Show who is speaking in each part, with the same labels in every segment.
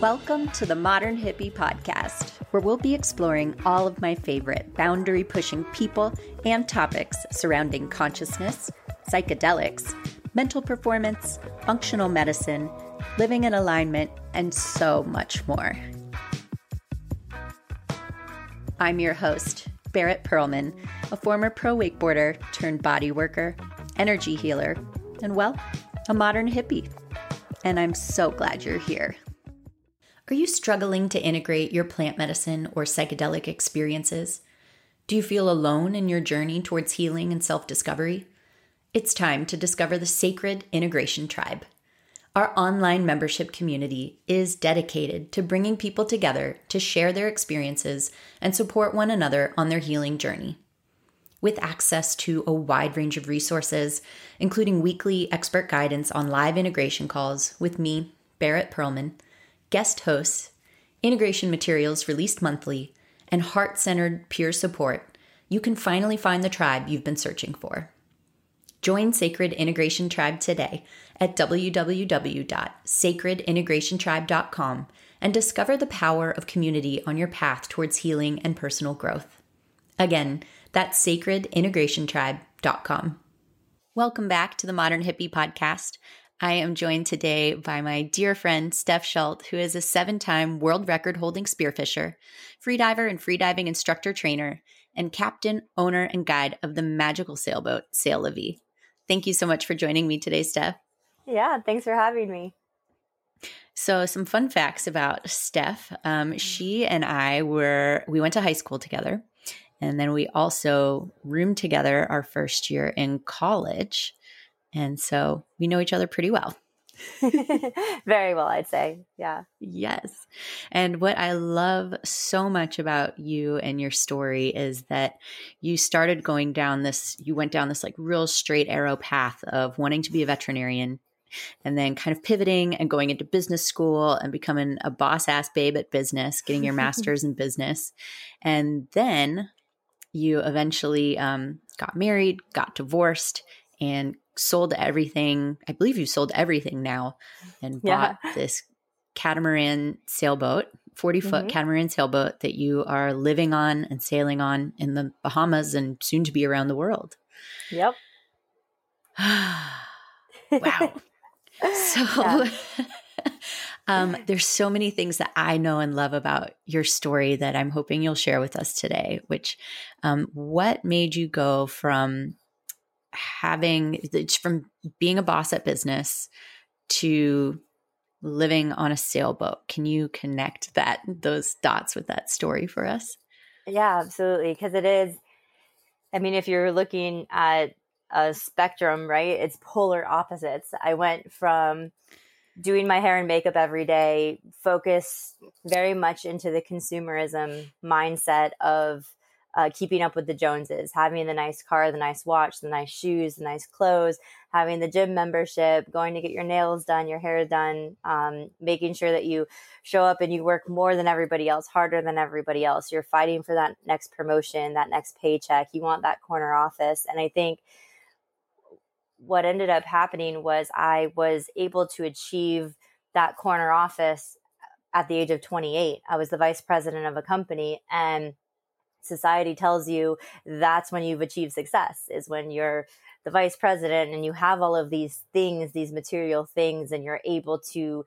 Speaker 1: Welcome to the Modern Hippie Podcast, where we'll be exploring all of my favorite boundary pushing people and topics surrounding consciousness, psychedelics, mental performance, functional medicine, living in alignment, and so much more. I'm your host, Barrett Perlman, a former pro wakeboarder turned body worker, energy healer, and well, a modern hippie. And I'm so glad you're here. Are you struggling to integrate your plant medicine or psychedelic experiences? Do you feel alone in your journey towards healing and self discovery? It's time to discover the Sacred Integration Tribe. Our online membership community is dedicated to bringing people together to share their experiences and support one another on their healing journey. With access to a wide range of resources, including weekly expert guidance on live integration calls with me, Barrett Perlman, guest hosts, integration materials released monthly, and heart centered peer support, you can finally find the tribe you've been searching for. Join Sacred Integration Tribe today at www.sacredintegrationtribe.com and discover the power of community on your path towards healing and personal growth. Again, that's sacredintegrationtribe.com. Welcome back to the Modern Hippie Podcast. I am joined today by my dear friend Steph Schuldt, who is a seven time world record holding spearfisher, freediver and freediving instructor trainer, and captain, owner, and guide of the magical sailboat, Sail La Vie. Thank you so much for joining me today, Steph.
Speaker 2: Yeah, thanks for having me.
Speaker 1: So, some fun facts about Steph. Um, she and I were, we went to high school together. And then we also roomed together our first year in college. And so we know each other pretty well.
Speaker 2: Very well, I'd say. Yeah.
Speaker 1: Yes. And what I love so much about you and your story is that you started going down this, you went down this like real straight arrow path of wanting to be a veterinarian and then kind of pivoting and going into business school and becoming a boss ass babe at business, getting your master's in business. And then you eventually um, got married, got divorced, and sold everything. I believe you sold everything now and bought yeah. this catamaran sailboat, 40 foot mm-hmm. catamaran sailboat that you are living on and sailing on in the Bahamas and soon to be around the world.
Speaker 2: Yep.
Speaker 1: wow. so um, there's so many things that I know and love about your story that I'm hoping you'll share with us today. Which, um, what made you go from having from being a boss at business to living on a sailboat? Can you connect that those dots with that story for us?
Speaker 2: Yeah, absolutely. Because it is. I mean, if you're looking at a spectrum, right? It's polar opposites. I went from doing my hair and makeup every day, focus very much into the consumerism mindset of uh, keeping up with the Joneses, having the nice car, the nice watch, the nice shoes, the nice clothes, having the gym membership, going to get your nails done, your hair done, um, making sure that you show up and you work more than everybody else, harder than everybody else. You're fighting for that next promotion, that next paycheck. You want that corner office. And I think what ended up happening was I was able to achieve that corner office at the age of 28. I was the vice president of a company and society tells you that's when you've achieved success is when you're the vice president and you have all of these things, these material things, and you're able to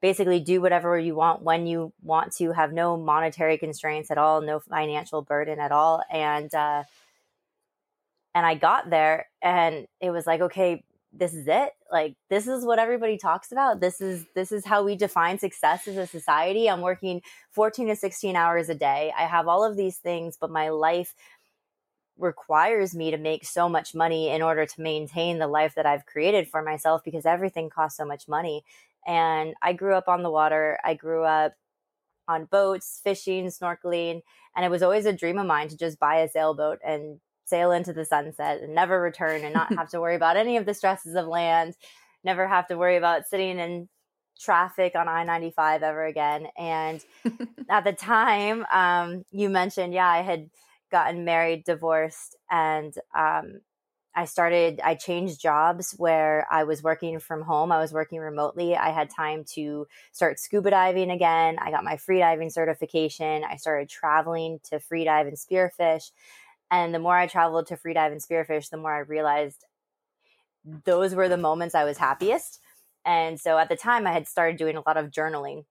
Speaker 2: basically do whatever you want when you want to, have no monetary constraints at all, no financial burden at all. And, uh, and I got there and it was like, okay, this is it. Like this is what everybody talks about. This is this is how we define success as a society. I'm working 14 to 16 hours a day. I have all of these things, but my life requires me to make so much money in order to maintain the life that I've created for myself because everything costs so much money. And I grew up on the water. I grew up on boats, fishing, snorkeling, and it was always a dream of mine to just buy a sailboat and sail into the sunset and never return and not have to worry about any of the stresses of land, never have to worry about sitting in traffic on I 95 ever again. And at the time, um, you mentioned, yeah, I had gotten married, divorced, and um, I started, I changed jobs where I was working from home. I was working remotely. I had time to start scuba diving again. I got my free diving certification. I started traveling to free dive and spearfish. And the more I traveled to free dive and spearfish, the more I realized those were the moments I was happiest. And so at the time, I had started doing a lot of journaling.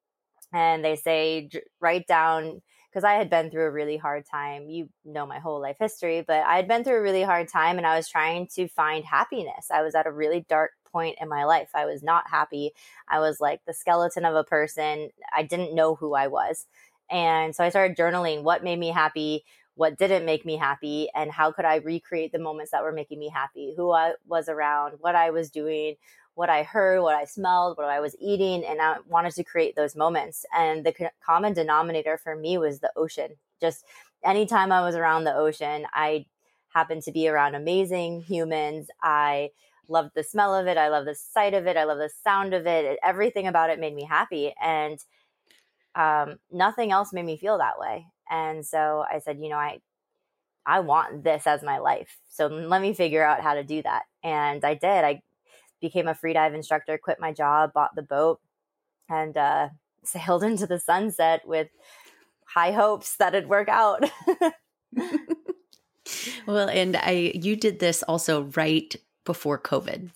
Speaker 2: And they say, write down because I had been through a really hard time. You know my whole life history, but I had been through a really hard time and I was trying to find happiness. I was at a really dark point in my life. I was not happy. I was like the skeleton of a person. I didn't know who I was. And so I started journaling what made me happy, what didn't make me happy, and how could I recreate the moments that were making me happy, who I was around, what I was doing, what I heard, what I smelled, what I was eating, and I wanted to create those moments. And the common denominator for me was the ocean. Just anytime I was around the ocean, I happened to be around amazing humans. I loved the smell of it. I love the sight of it. I love the sound of it. Everything about it made me happy. And um, nothing else made me feel that way. And so I said, you know, I I want this as my life. So let me figure out how to do that. And I did. I became a free dive instructor, quit my job, bought the boat, and uh, sailed into the sunset with high hopes that it'd work out.
Speaker 1: well, and I you did this also right before COVID.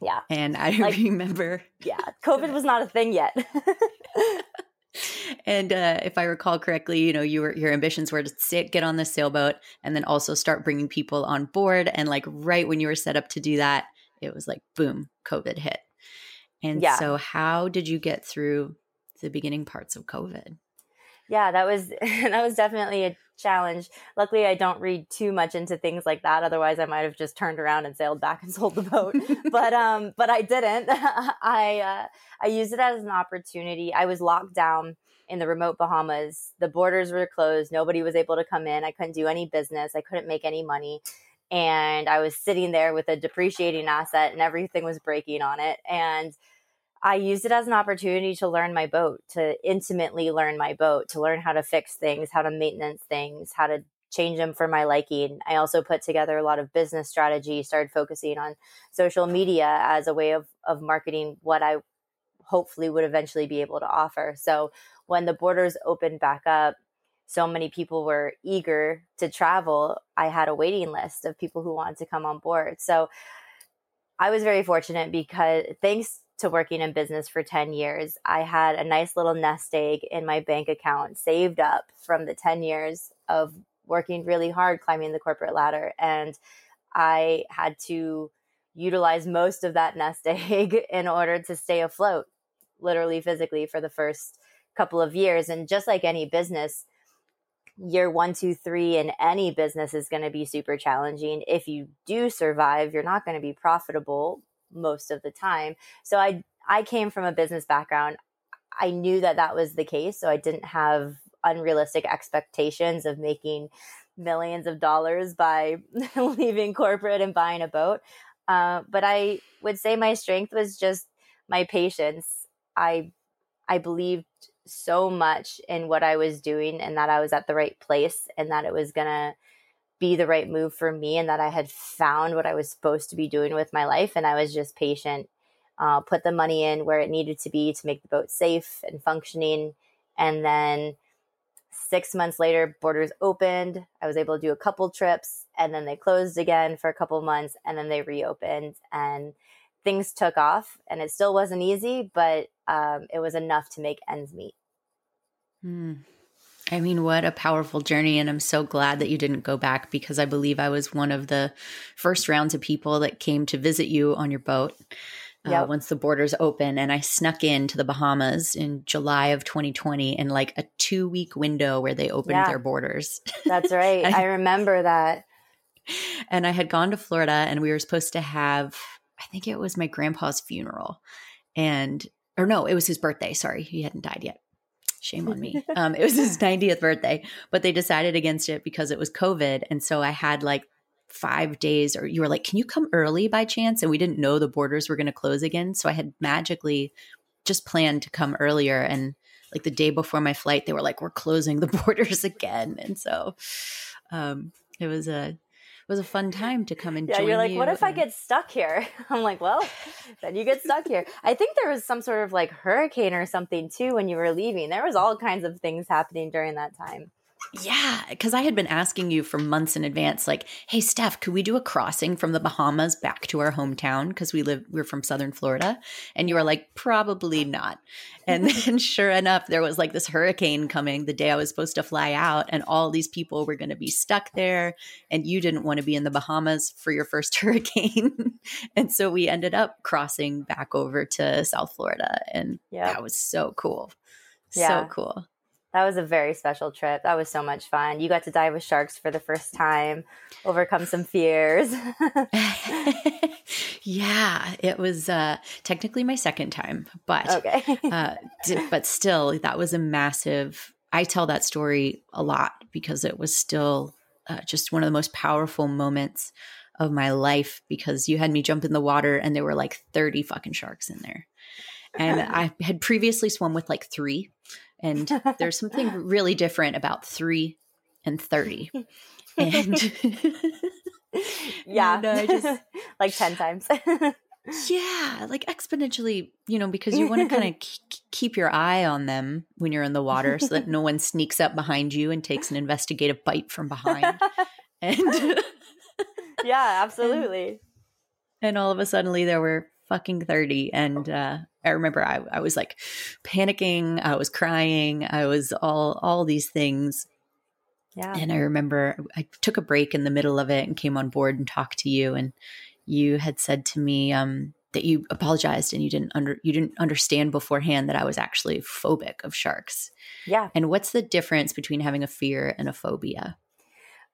Speaker 2: Yeah.
Speaker 1: And I like, remember
Speaker 2: Yeah, COVID was not a thing yet.
Speaker 1: and uh, if I recall correctly, you know, you were, your ambitions were to sit, get on the sailboat and then also start bringing people on board. And like right when you were set up to do that, it was like boom, COVID hit. And yeah. so, how did you get through the beginning parts of COVID?
Speaker 2: Yeah, that was that was definitely a challenge. Luckily, I don't read too much into things like that. Otherwise, I might have just turned around and sailed back and sold the boat. but um, but I didn't. I uh, I used it as an opportunity. I was locked down in the remote Bahamas. The borders were closed. Nobody was able to come in. I couldn't do any business. I couldn't make any money and I was sitting there with a depreciating asset and everything was breaking on it. And I used it as an opportunity to learn my boat, to intimately learn my boat, to learn how to fix things, how to maintenance things, how to change them for my liking. I also put together a lot of business strategy, started focusing on social media as a way of, of marketing what I hopefully would eventually be able to offer. So when the borders opened back up, so many people were eager to travel, I had a waiting list of people who wanted to come on board. So I was very fortunate because thanks to working in business for 10 years, I had a nice little nest egg in my bank account saved up from the 10 years of working really hard climbing the corporate ladder. And I had to utilize most of that nest egg in order to stay afloat, literally, physically, for the first couple of years. And just like any business, year one, two, three in any business is going to be super challenging. If you do survive, you're not going to be profitable most of the time. So I I came from a business background. I knew that that was the case, so I didn't have unrealistic expectations of making millions of dollars by leaving corporate and buying a boat. Uh, but I would say my strength was just my patience. I I believed so much in what I was doing and that I was at the right place and that it was to be the right move for me and that I had found what I was supposed to be doing with my life. And I was just patient, uh, put the money in where it needed to be to make the boat safe and functioning. And then six months later, borders opened. I was able to do a couple trips and then they closed again for a couple months and then they reopened. And things took off and it still wasn't easy, but um, it was enough to make ends meet.
Speaker 1: Hmm. I mean, what a powerful journey. And I'm so glad that you didn't go back because I believe I was one of the first rounds of people that came to visit you on your boat. Uh, yep. once the borders open and I snuck into the Bahamas in July of 2020 in like a two week window where they opened yeah, their borders.
Speaker 2: That's right. I, I remember that.
Speaker 1: And I had gone to Florida and we were supposed to have I think it was my grandpa's funeral. And, or no, it was his birthday. Sorry, he hadn't died yet. Shame on me. Um, it was his 90th birthday, but they decided against it because it was COVID. And so I had like five days, or you were like, can you come early by chance? And we didn't know the borders were going to close again. So I had magically just planned to come earlier. And like the day before my flight, they were like, we're closing the borders again. And so um, it was a, was a fun time to come and
Speaker 2: yeah,
Speaker 1: join
Speaker 2: you're like,
Speaker 1: you
Speaker 2: what if I get stuck here? I'm like, well, then you get stuck here. I think there was some sort of like hurricane or something too when you were leaving. There was all kinds of things happening during that time.
Speaker 1: Yeah, because I had been asking you for months in advance, like, "Hey, Steph, could we do a crossing from the Bahamas back to our hometown? Because we live, we're from Southern Florida." And you were like, "Probably not." And then, sure enough, there was like this hurricane coming the day I was supposed to fly out, and all these people were going to be stuck there, and you didn't want to be in the Bahamas for your first hurricane, and so we ended up crossing back over to South Florida, and
Speaker 2: Yeah.
Speaker 1: that was so cool,
Speaker 2: Yeah.
Speaker 1: so cool.
Speaker 2: That was a very special trip. That was so much fun. You got to dive with sharks for the first time, overcome some fears.
Speaker 1: yeah, it was uh, technically my second time, but
Speaker 2: okay.
Speaker 1: uh, d- but still, that was a massive. I tell that story a lot because it was still uh, just one of the most powerful moments of my life. Because you had me jump in the water, and there were like thirty fucking sharks in there, and I had previously swum with like three, and there's something really different about three and thirty, and.
Speaker 2: yeah.
Speaker 1: And I just-
Speaker 2: like 10 times.
Speaker 1: Yeah, like exponentially, you know, because you want to kind of k- keep your eye on them when you're in the water so that no one sneaks up behind you and takes an investigative bite from behind. And
Speaker 2: yeah, absolutely.
Speaker 1: and all of a suddenly there were fucking 30 and uh I remember I, I was like panicking, I was crying, I was all all these things.
Speaker 2: Yeah.
Speaker 1: And I remember I took a break in the middle of it and came on board and talked to you and you had said to me um, that you apologized and you didn't under you didn't understand beforehand that I was actually phobic of sharks.
Speaker 2: Yeah.
Speaker 1: And what's the difference between having a fear and a phobia?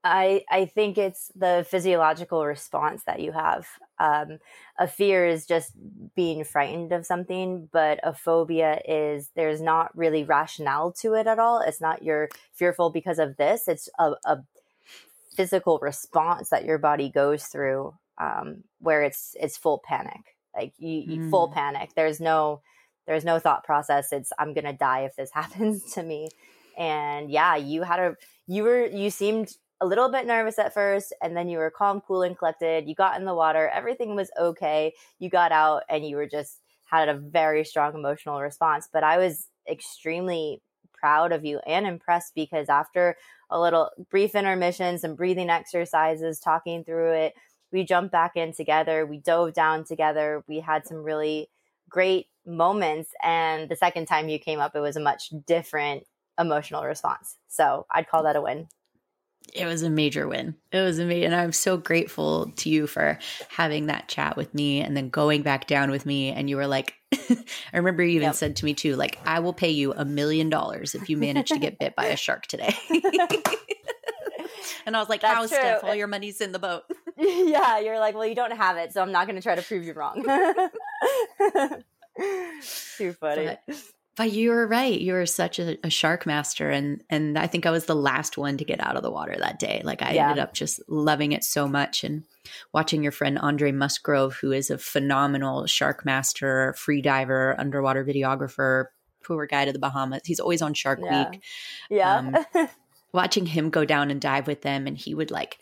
Speaker 2: I I think it's the physiological response that you have. Um, a fear is just being frightened of something, but a phobia is there's not really rationale to it at all. It's not you're fearful because of this. It's a, a physical response that your body goes through, um, where it's it's full panic, like you, you full
Speaker 1: Mm.
Speaker 2: panic. There's no there's no thought process. It's I'm gonna die if this happens to me. And yeah, you had a you were you seemed a little bit nervous at first and then you were calm cool and collected. You got in the water. Everything was okay. You got out and you were just had a very strong emotional response. But i was extremely proud of you and impressed because after a little brief intermission, some breathing exercises talking through it we jumped back in together. We dove down together. We had some really great moments. And the second time you came up it was a much different emotional response. So i'd call that a win
Speaker 1: It was a major win. It was amazing. And I'm so grateful to you for having that chat with me and then going back down with me. And you were like, I remember you even
Speaker 2: Yep.
Speaker 1: said to me too, like, I will pay you a million dollars if you manage to get bit by a shark today. and I was like,
Speaker 2: That's
Speaker 1: How, Steph?
Speaker 2: true.
Speaker 1: All your money's in the boat.
Speaker 2: yeah, you're like, well, you don't have it, so I'm not going to try to prove you wrong. Too funny.
Speaker 1: But, but you were right. You were such a, a shark master, and and I think I was the last one to get out of the water that day. Like I
Speaker 2: Yeah.
Speaker 1: ended up just loving it so much, and watching your friend Andre Musgrove, who is a phenomenal shark master, free diver, underwater videographer, tour guide of the Bahamas. He's always on Shark
Speaker 2: Yeah.
Speaker 1: Week.
Speaker 2: yeah.
Speaker 1: Um, watching him go down and dive with them, and he would like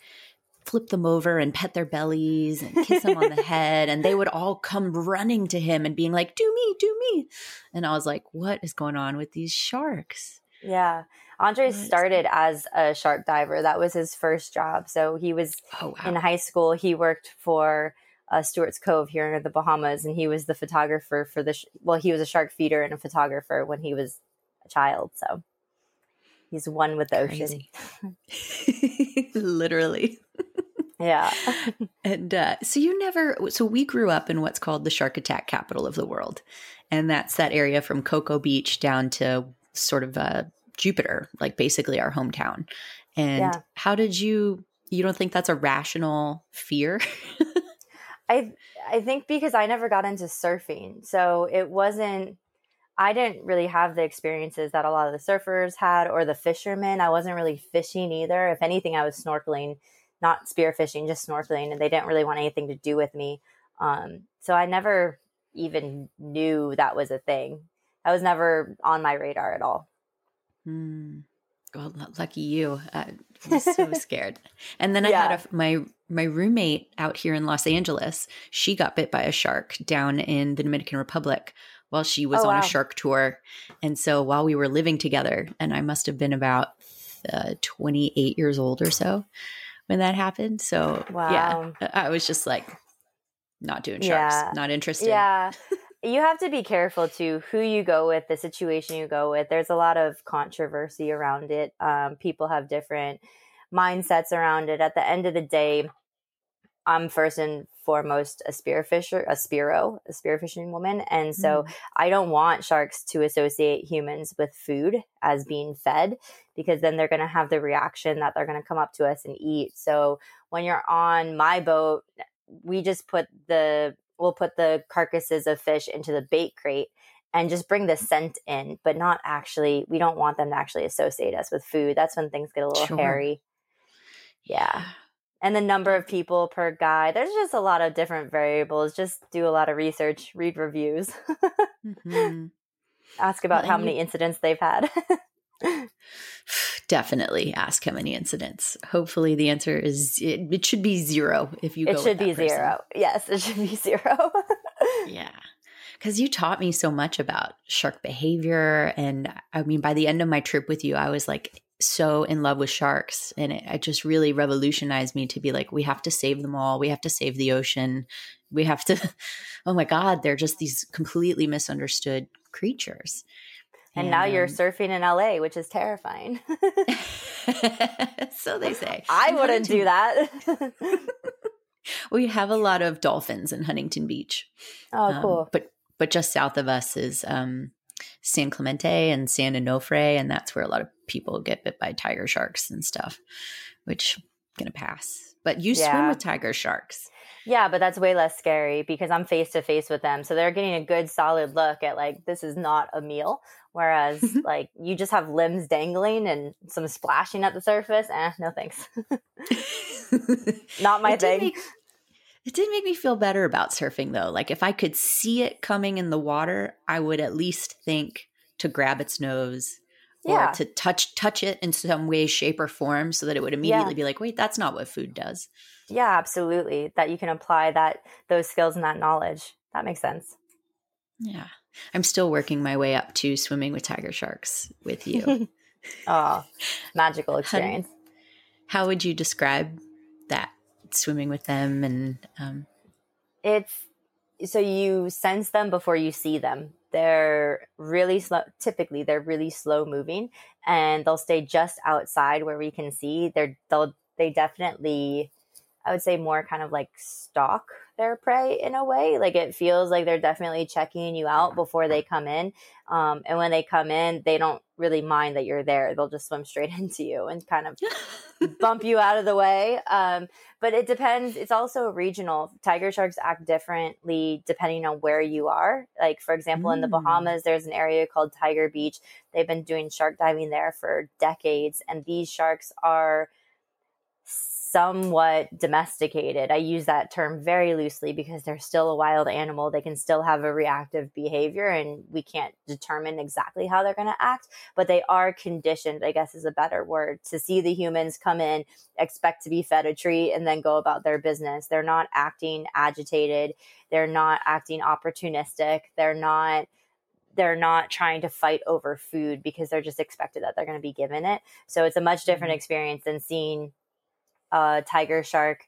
Speaker 1: flip them over and pet their bellies and kiss them on the head and they would all come running to him and being like do me do me and i was like what is going on with these sharks
Speaker 2: yeah. Andre started as a shark diver. That was his first job. So he was
Speaker 1: oh wow
Speaker 2: in high school. He worked for uh, Stuart's Cove here in the Bahamas, and he was the photographer for the. Sh- well, he was a shark feeder and a photographer when he was a child. So he's one with the ocean.
Speaker 1: Literally
Speaker 2: Yeah.
Speaker 1: and uh, so you never so we grew up in what's called the shark attack capital of the world and that's that area from cocoa beach down to sort of uh, jupiter like basically our hometown and
Speaker 2: Yeah.
Speaker 1: how did you you don't think that's a rational fear
Speaker 2: I I think because I never got into surfing, so it wasn't. I didn't really have the experiences that a lot of the surfers had or the fishermen. I wasn't really fishing either. If anything, I was snorkeling, not spearfishing, just snorkeling, and they didn't really want anything to do with me. Um, so I never even knew that was a thing. I was never on my radar at all.
Speaker 1: Hmm. well, lucky you. I was so scared. And then I
Speaker 2: Yeah.
Speaker 1: had a, my my roommate out here in Los Angeles. She got bit by a shark down in the Dominican Republic while she was
Speaker 2: Oh,
Speaker 1: on
Speaker 2: wow.
Speaker 1: a shark tour. And so while we were living together, and I must have been about uh, 28 years old or so when that happened. So
Speaker 2: Wow.
Speaker 1: yeah, I was just like not doing sharks,
Speaker 2: Yeah.
Speaker 1: not interested.
Speaker 2: Yeah. You have to be careful to who you go with, the situation you go with. There's a lot of controversy around it. Um, people have different mindsets around it. At the end of the day, I'm first and foremost a spearfisher, a spearo, a spearfishing woman, and so
Speaker 1: Mm.
Speaker 2: I don't want sharks to associate humans with food as being fed because then they're going to have the reaction that they're going to come up to us and eat. So when you're on my boat, we just put the we'll put the carcasses of fish into the bait crate and just bring the scent in, but not actually we don't want them to actually associate us with food. That's when things get a little
Speaker 1: Sure.
Speaker 2: hairy. Yeah. And the number of people per guy. There's just a lot of different variables. Just do a lot of research, read reviews,
Speaker 1: Mhm.
Speaker 2: ask about
Speaker 1: Well,
Speaker 2: how
Speaker 1: and you-
Speaker 2: many incidents they've had.
Speaker 1: Definitely ask how many incidents. Hopefully, the answer is it, it should be zero if you.
Speaker 2: it should be
Speaker 1: person.
Speaker 2: zero. Yes, it should be zero.
Speaker 1: Yeah, because you taught me so much about shark behavior, and I mean, by the end of my trip with you, I was like so in love with sharks, and it, it just really revolutionized me to be like, we have to save them all. We have to save the ocean. We have to. Oh my God, they're just these completely misunderstood creatures.
Speaker 2: and now you're
Speaker 1: um,
Speaker 2: surfing in LA, which is terrifying.
Speaker 1: so they say.
Speaker 2: I wouldn't do that.
Speaker 1: We have a lot of dolphins in Huntington Beach.
Speaker 2: oh,
Speaker 1: Um,
Speaker 2: cool.
Speaker 1: but but just south of us is um, San Clemente and San Onofre, and that's where a lot of people get bit by tiger sharks and stuff. Which I'm gonna pass. But you swim with tiger sharks.
Speaker 2: Yeah, but that's way less scary because I'm face to face with them. So they're getting a good solid look at like this is not a meal. Whereas like you just have limbs dangling and some splashing at the surface. Eh, no thanks. Not my
Speaker 1: It did
Speaker 2: thing.
Speaker 1: make- it did make me feel better about surfing though. Like if I could see it coming in the water, I would at least think to grab its nose or
Speaker 2: Yeah.
Speaker 1: to touch touch it in some way, shape, or form so that it would immediately be like, wait, that's not what food does.
Speaker 2: Yeah, absolutely. That you can apply that those skills and that knowledge. That makes sense.
Speaker 1: Yeah. I'm still working my way up to swimming with tiger sharks with you.
Speaker 2: oh, magical experience.
Speaker 1: How would you describe that swimming with them and um
Speaker 2: It's so you sense them before you see them. They're really slow. Typically, they're really slow moving, and they'll stay just outside where we can see. They're they'll they definitely, I would say, more kind of like stalk their prey in a way. Like it feels like they're definitely checking you out before they come in. Um, and when they come in, they don't really mind that you're there. They'll just swim straight into you and kind of bump you out of the way. Um, but it depends. It's also regional. Tiger sharks act differently depending on where you are. Like, for example, in the
Speaker 1: Mm.
Speaker 2: Bahamas, there's an area called Tiger Beach. They've been doing shark diving there for decades, and these sharks are somewhat domesticated. I use that term very loosely because they're still a wild animal. They can still have a reactive behavior, and we can't determine exactly how they're going to act, but they are conditioned, I guess is a better word, to see the humans come in, expect to be fed a treat, and then go about their business. They're not acting agitated, they're not acting opportunistic, they're not they're not trying to fight over food because they're just expected that they're going to be given it. So it's a much different
Speaker 1: Mhm.
Speaker 2: experience than seeing a tiger shark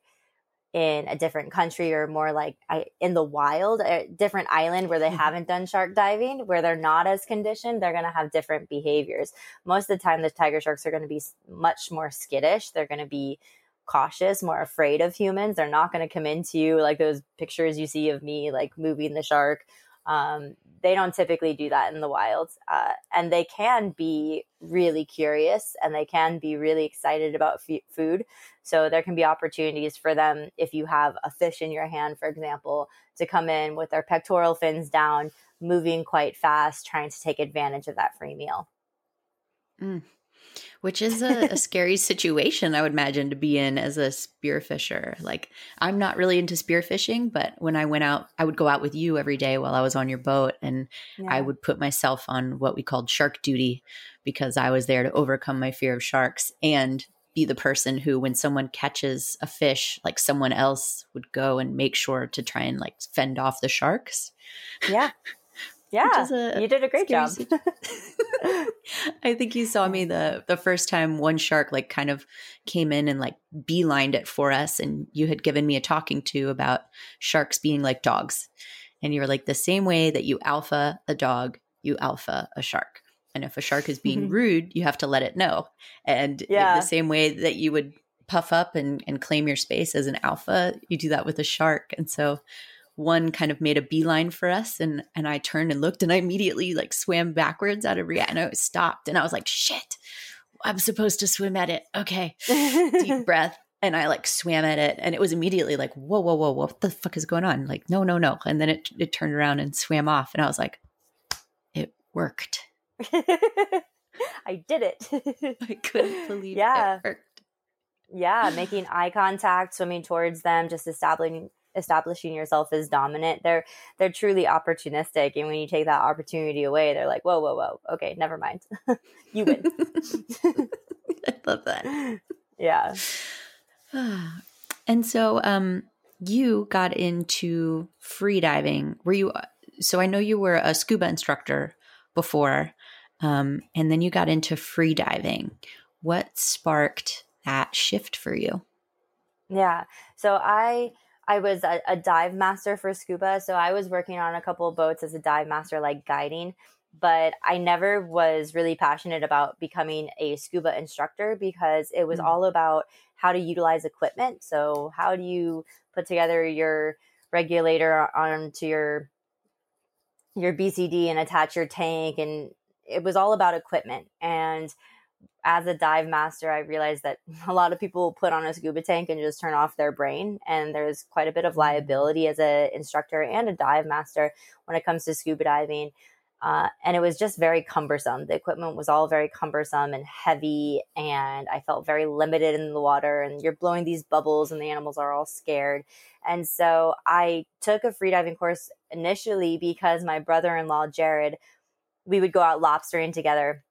Speaker 2: in a different country or more like I, in the wild, a different island where they
Speaker 1: Mhm.
Speaker 2: haven't done shark diving, where they're not as conditioned, they're going to have different behaviors. Most of the time, the tiger sharks are going to be much more skittish. They're going to be cautious, more afraid of humans. They're not going to come into you like those pictures you see of me like moving the shark. Um, they don't typically do that in the wild. Uh, and they can be really curious and they can be really excited about f- food. So there can be opportunities for them if you have a fish in your hand, for example, to come in with their pectoral fins down, moving quite fast, trying to take advantage of that free meal.
Speaker 1: Which is a, a, scary situation i would imagine to be in as a spearfisher. Like i'm not really into spearfishing but when i went out i would go out with you every day while i was on your boat and yeah. i would put myself on what we called shark duty because i was there to overcome my fear of sharks and be the person who when someone catches a fish like someone else would go and make sure to try and like fend off the sharks.
Speaker 2: Yeah yeah, a, you did a great job.
Speaker 1: I think you saw me the the first time one shark like kind of came in and like beelined it for us, and you had given me a talking to about sharks being like dogs, and you were like the same way that you alpha a dog, you alpha a shark, and if a shark is being mm-hmm. rude, you have to let it know, and yeah. the same way that you would puff up and, and claim your space as an alpha, you do that with a shark, and so one kind of made a beeline for us and and I turned and looked and I immediately like swam backwards out of react and I stopped and I was like shit I'm supposed to swim at it. Okay. Deep breath and I like swam at it and it was immediately like whoa whoa whoa what the fuck is going on? Like no no no. And then it it turned around and swam off and I was like it worked.
Speaker 2: I did it.
Speaker 1: I couldn't believe yeah. it worked.
Speaker 2: Yeah making eye contact swimming towards them just establishing establishing yourself as dominant they're they're truly opportunistic. And when you take that opportunity away they're like whoa whoa whoa. Okay never mind. You win.
Speaker 1: I love that.
Speaker 2: Yeah.
Speaker 1: And so um you got into free diving. Were you so i know you were a scuba instructor before um, and then you got into free diving. What sparked that shift for you?
Speaker 2: Yeah. So i I was a, a, dive master for scuba. So I was working on a couple of boats as a dive master, like guiding, but I never was really passionate about becoming a scuba instructor because it was mm-hmm. all about how to utilize equipment. So, how do you put together your regulator onto your your BCD and attach your tank and it was all about equipment and as a dive master, I realized that a lot of people put on a scuba tank and just turn off their brain. And there's quite a bit of mm-hmm. liability as an instructor and a dive master when it comes to scuba diving. Uh, and it was just very cumbersome. The equipment was all very cumbersome and heavy, and I felt very limited in the water. And you're blowing these bubbles, and the animals are all scared. And so I took a freediving course initially because my brother in law, Jared, we would go out lobstering together.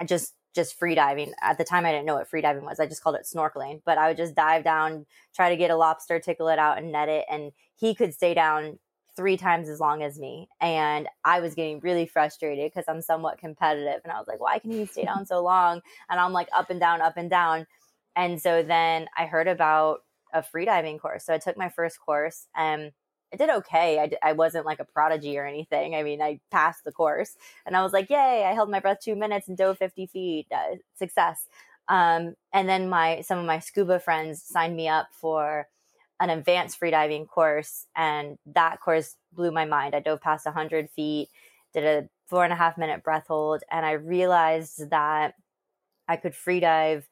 Speaker 2: I just just free diving. At the time, I didn't know what free diving was. I just called it snorkeling. But I would just dive down, try to get a lobster, tickle it out, and net it. And he could stay down three times as long as me. And I was getting really frustrated because I'm somewhat competitive. And I was like, why can he stay down so long? And I'm like up and down, up and down. And so then I heard about a free diving course. So I took my first course and I did okay. I, I wasn't like a prodigy or anything. I mean, I passed the course and I was like, yay, I held my breath two minutes and dove 50 feet. Uh, success. Um, and then my some of my scuba friends signed me up for an advanced freediving course. And that course blew my mind. I dove past 100 feet, did a four and a half minute breath hold. And I realized that I could freedive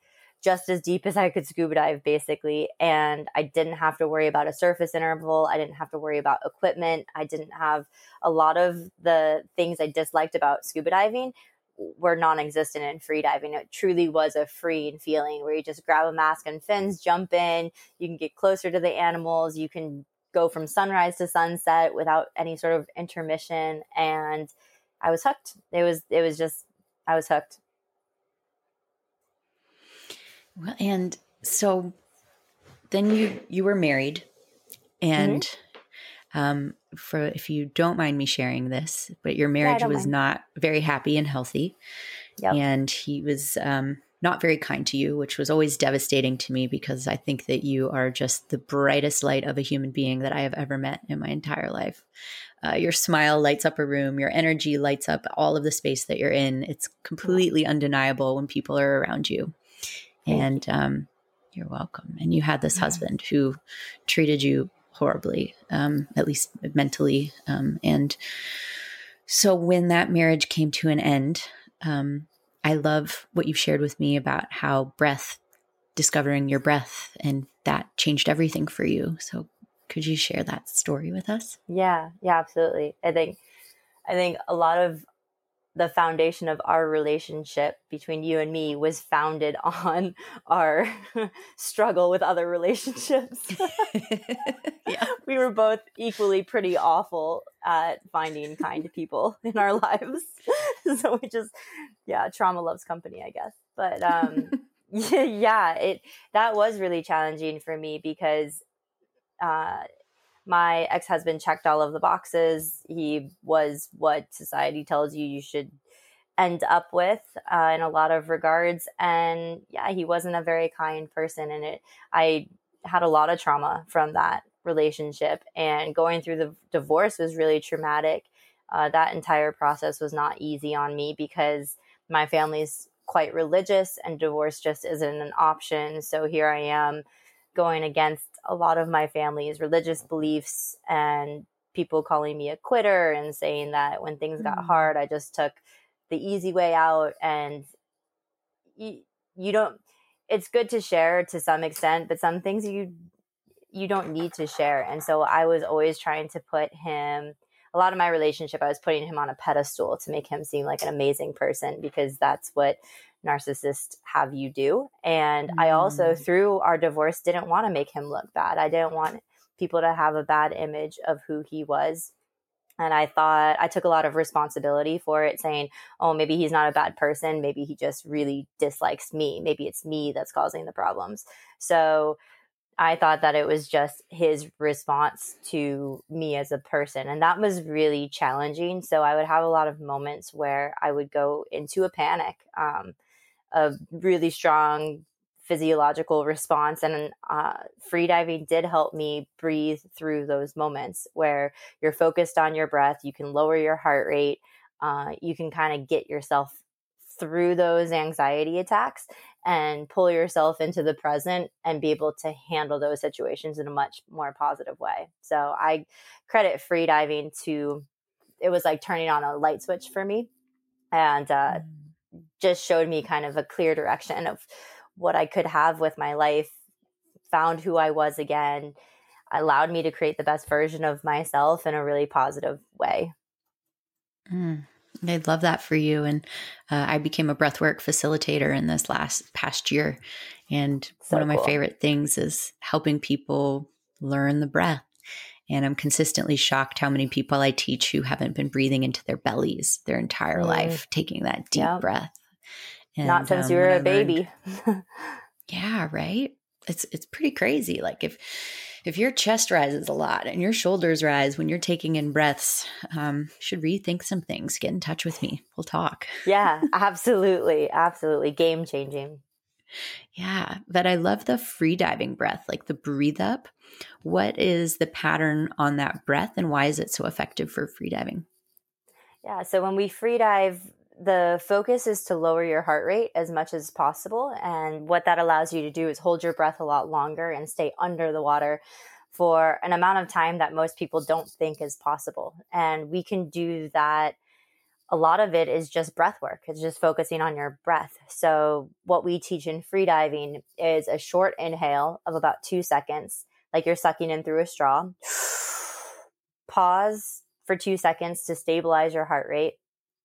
Speaker 2: just as deep as I could scuba dive, basically. And I didn't have to worry about a surface interval. I didn't have to worry about equipment. I didn't have a lot of the things I disliked about scuba diving were non-existent in free diving. It truly was a freeing feeling where you just grab a mask and fins, mm-hmm. jump in, you can get closer to the animals, you can go from sunrise to sunset without any sort of intermission and I was hooked. It was it was just I was hooked.
Speaker 1: Well, and so then you you were married, and mm-hmm. um, for if you don't mind me sharing this, but your marriage yeah, was mind. not very happy and healthy, yep. and he was um, not very kind to you, which was always devastating to me because I think that you are just the brightest light of a human being that I have ever met in my entire life. Uh, your smile lights up a room, your energy lights up all of the space that you're in. It's completely undeniable when people are around you and um, you're welcome. And you had this husband who treated you horribly, um, at least mentally. Um, and so when that marriage came to an end, um, I love what you've shared with me about how breath, discovering your breath, and that changed everything for you. So could you share that story with us?
Speaker 2: Yeah, yeah, absolutely. I think, I think a lot of the foundation of our relationship between you and me was founded on our struggle with other relationships. yeah. We were both equally pretty awful at finding kind people in our lives. so we just, yeah, trauma loves company, I guess. But um, yeah, it that was really challenging for me because uh, my ex-husband checked all of the boxes. He was what society tells you you should end up with uh, in a lot of regards. And yeah he wasn't a very kind person and it i had a lot of trauma from that relationship. And going through the divorce was really traumatic. Uh, that entire process was not easy on me because my family's quite religious and divorce just isn't an option. So here i am going against a lot of my family's religious beliefs and people calling me a quitter and saying that when things got mm. hard, I just took the easy way out. And you, you don't, it's good to share to some extent, but some things you, you don't need to share. And so I was always trying to put him, a lot of my relationship, I was putting him on a pedestal to make him seem like an amazing person because that's what narcissists have you do. And mm. I also, mm. through our divorce, didn't want to make him look bad. I didn't want people to have a bad image of who he was. And I thought I took a lot of responsibility for it, saying, oh, maybe he's not a bad person. Maybe he just really dislikes me. Maybe it's me that's causing the problems. So I thought that it was just his response to me as a person. And that was really challenging. So I would have a lot of moments where I would go into a panic. Um, a really strong physiological response and uh, free diving did help me breathe through those moments where you're focused on your breath you can lower your heart rate uh, you can kind of get yourself through those anxiety attacks and pull yourself into the present and be able to handle those situations in a much more positive way. So i credit free diving to it was like turning on a light switch for me and uh, mm. just showed me kind of a clear direction of what I could have with my life, found who I was again, allowed me to create the best version of myself in a really positive way.
Speaker 1: Mm, I love that for you. And uh, I became a breathwork facilitator in this last past year. And so one of my cool. favorite things is helping people learn the breath. And I'm consistently shocked how many people I teach who haven't been breathing into their bellies their entire mm. life, taking that deep breath.
Speaker 2: And, Not since um, you were a baby.
Speaker 1: Learned, yeah, right. It's it's pretty crazy. Like if if your chest rises a lot and your shoulders rise when you're taking in breaths, um, should rethink some things. Get in touch with me. We'll talk.
Speaker 2: yeah, absolutely, absolutely, game changing.
Speaker 1: Yeah, but I love the free diving breath, like the breathe up. What is the pattern on that breath, and why is it so effective for free diving?
Speaker 2: Yeah, so when we free dive, the focus is to lower your heart rate as much as possible. And what that allows you to do is hold your breath a lot longer and stay under the water for an amount of time that most people don't think is possible. And we can do that. A lot of it is just breath work. It's just focusing on your breath. So, what we teach in freediving is a short inhale of about two seconds, like you're sucking in through a straw. Pause for two seconds to stabilize your heart rate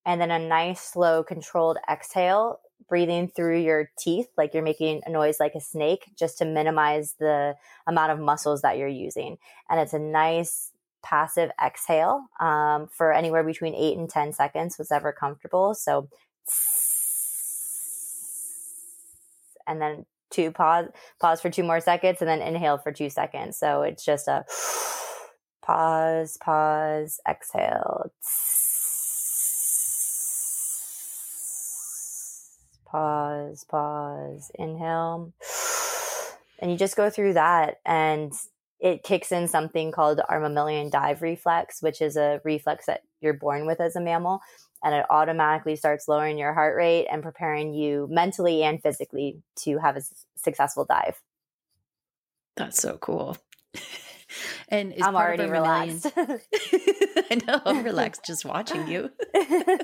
Speaker 2: and then a nice slow controlled exhale breathing through your teeth like you're making a noise like a snake just to minimize the amount of muscles that you're using. And it's a nice passive exhale um, for anywhere between 8 and 10 seconds whatever comfortable. So and then two pause pause for two more seconds and then inhale for two seconds. So it's just a pause pause exhale pause, pause, inhale. And you just go through that and it kicks in something called our mammalian dive reflex, which is a reflex that you're born with as a mammal. And it automatically starts lowering your heart rate and preparing you mentally and physically to have a successful dive.
Speaker 1: That's so cool.
Speaker 2: and I'm already relaxed.
Speaker 1: I know, I'm relaxed just watching you.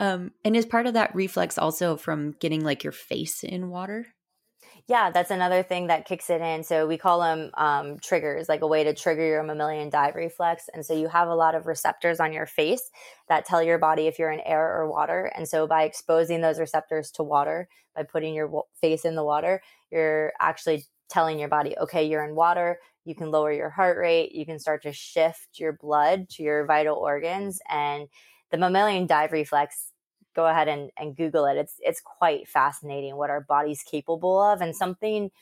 Speaker 1: um, and is part of that reflex also from getting like your face in water?
Speaker 2: Yeah, that's another thing that kicks it in. So we call them um, triggers, like a way to trigger your mammalian dive reflex. And so you have a lot of receptors on your face that tell your body if you're in air or water. And so by exposing those receptors to water, by putting your face in the water, you're actually telling your body, okay, you're in water. You can lower your heart rate. You can start to shift your blood to your vital organs. And the mammalian dive reflex go ahead and, and Google it. It's it's quite fascinating what our body's capable of. And something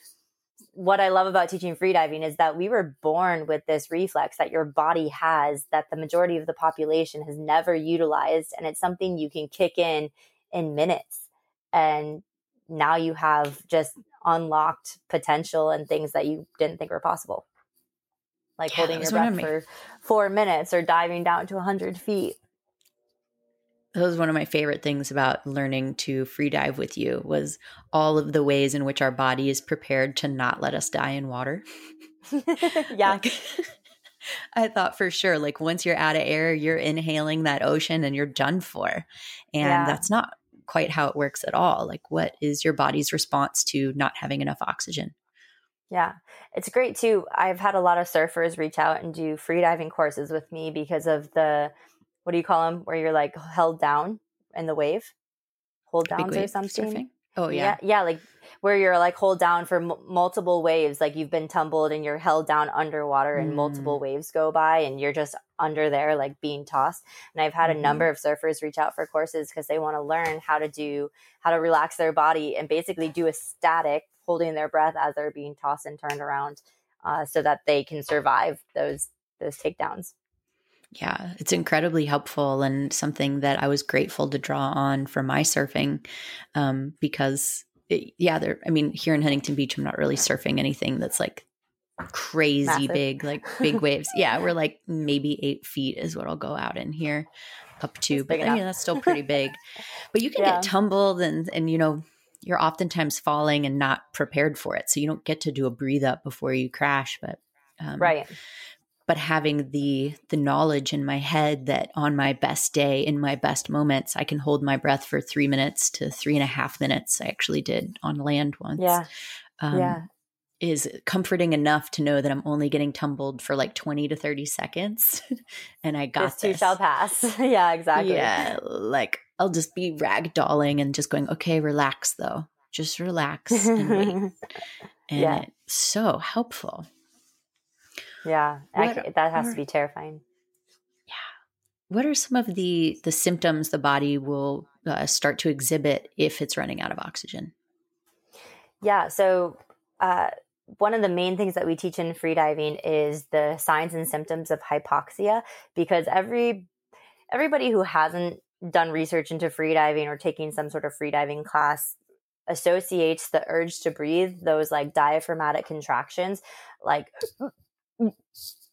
Speaker 2: what I love about teaching freediving is that we were born with this reflex that your body has that the majority of the population has never utilized. And it's something you can kick in in minutes. And now you have just unlocked potential and things that you didn't think were possible. Like yeah, holding your breath for four minutes or diving down to 100 feet
Speaker 1: that was one of my favorite things about learning to free dive with you was all of the ways in which our body is prepared to not let us die in water.
Speaker 2: yeah.
Speaker 1: Like, I thought for sure, like once you're out of air, you're inhaling that ocean and you're done for. And yeah. that's not quite how it works at all. Like, what is your body's response to not having enough oxygen?
Speaker 2: Yeah, it's great too. I've had a lot of surfers reach out and do freediving courses with me because of the what do you call them where you're like held down in the wave hold downs or something surfing?
Speaker 1: oh yeah.
Speaker 2: yeah yeah like where you're like hold down for m- multiple waves like you've been tumbled and you're held down underwater and mm. multiple waves go by and you're just under there like being tossed and i've had mm-hmm. a number of surfers reach out for courses because they want to learn how to do how to relax their body and basically do a static holding their breath as they're being tossed and turned around uh, so that they can survive those those takedowns
Speaker 1: yeah, it's incredibly helpful and something that I was grateful to draw on for my surfing um, because, it, yeah, there. I mean, here in Huntington Beach, I'm not really surfing anything that's like crazy Massive. big, like big waves. Yeah, we're like maybe eight feet is what I'll go out in here up to, but yeah, that's still pretty big. but you can yeah. get tumbled and and you know you're oftentimes falling and not prepared for it, so you don't get to do a breathe up before you crash. But
Speaker 2: um, right.
Speaker 1: but having the the knowledge in my head that on my best day in my best moments i can hold my breath for three minutes to three and a half minutes. I actually did on land once.
Speaker 2: Yeah. Um, yeah
Speaker 1: is comforting enough to know that i'm only getting tumbled for like 20 to 30 seconds and i got this,
Speaker 2: this. too shall pass yeah exactly
Speaker 1: yeah like i'll just be ragdolling and just going okay relax though just relax and wait and yeah. it's so helpful
Speaker 2: yeah, what, that has to be terrifying.
Speaker 1: Yeah. What are some of the the symptoms the body will uh, start to exhibit if it's running out of oxygen?
Speaker 2: Yeah. So. Uh, one of the main things that we teach in freediving is the signs and symptoms of hypoxia because every everybody who hasn't done research into freediving or taking some sort of freediving class associates the urge to breathe those like diaphragmatic contractions like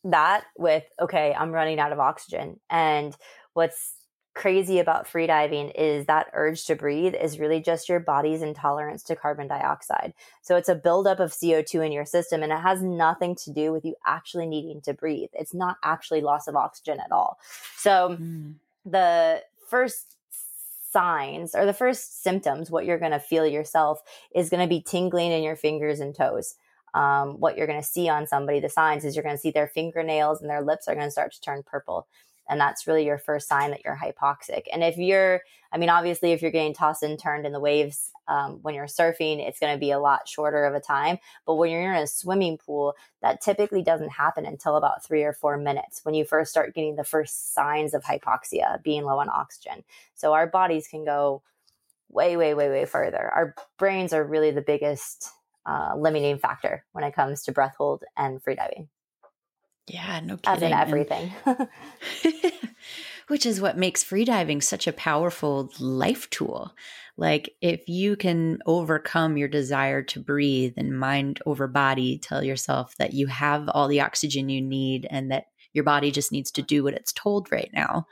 Speaker 2: that with okay i'm running out of oxygen. And what's crazy about freediving is that urge to breathe is really just your body's intolerance to carbon dioxide so it's a buildup of co2 in your system and it has nothing to do with you actually needing to breathe it's not actually loss of oxygen at all so mm. the first signs or the first symptoms what you're going to feel yourself is going to be tingling in your fingers and toes um, what you're going to see on somebody, the signs is you're going to see their fingernails and their lips are going to start to turn purple. And that's really your first sign that you're hypoxic. And if you're, I mean, obviously, if you're getting tossed and turned in the waves um, when you're surfing, it's going to be a lot shorter of a time. But when you're in a swimming pool, that typically doesn't happen until about three or four minutes when you first start getting the first signs of hypoxia, being low on oxygen. So our bodies can go way, way, way, way further. Our brains are really the biggest uh, limiting factor when it comes to breath hold and freediving.
Speaker 1: Yeah, no kidding.
Speaker 2: As in everything.
Speaker 1: Which is what makes freediving such a powerful life tool. Like, if you can overcome your desire to breathe and mind over body, tell yourself that you have all the oxygen you need and that your body just needs to do what it's told right now.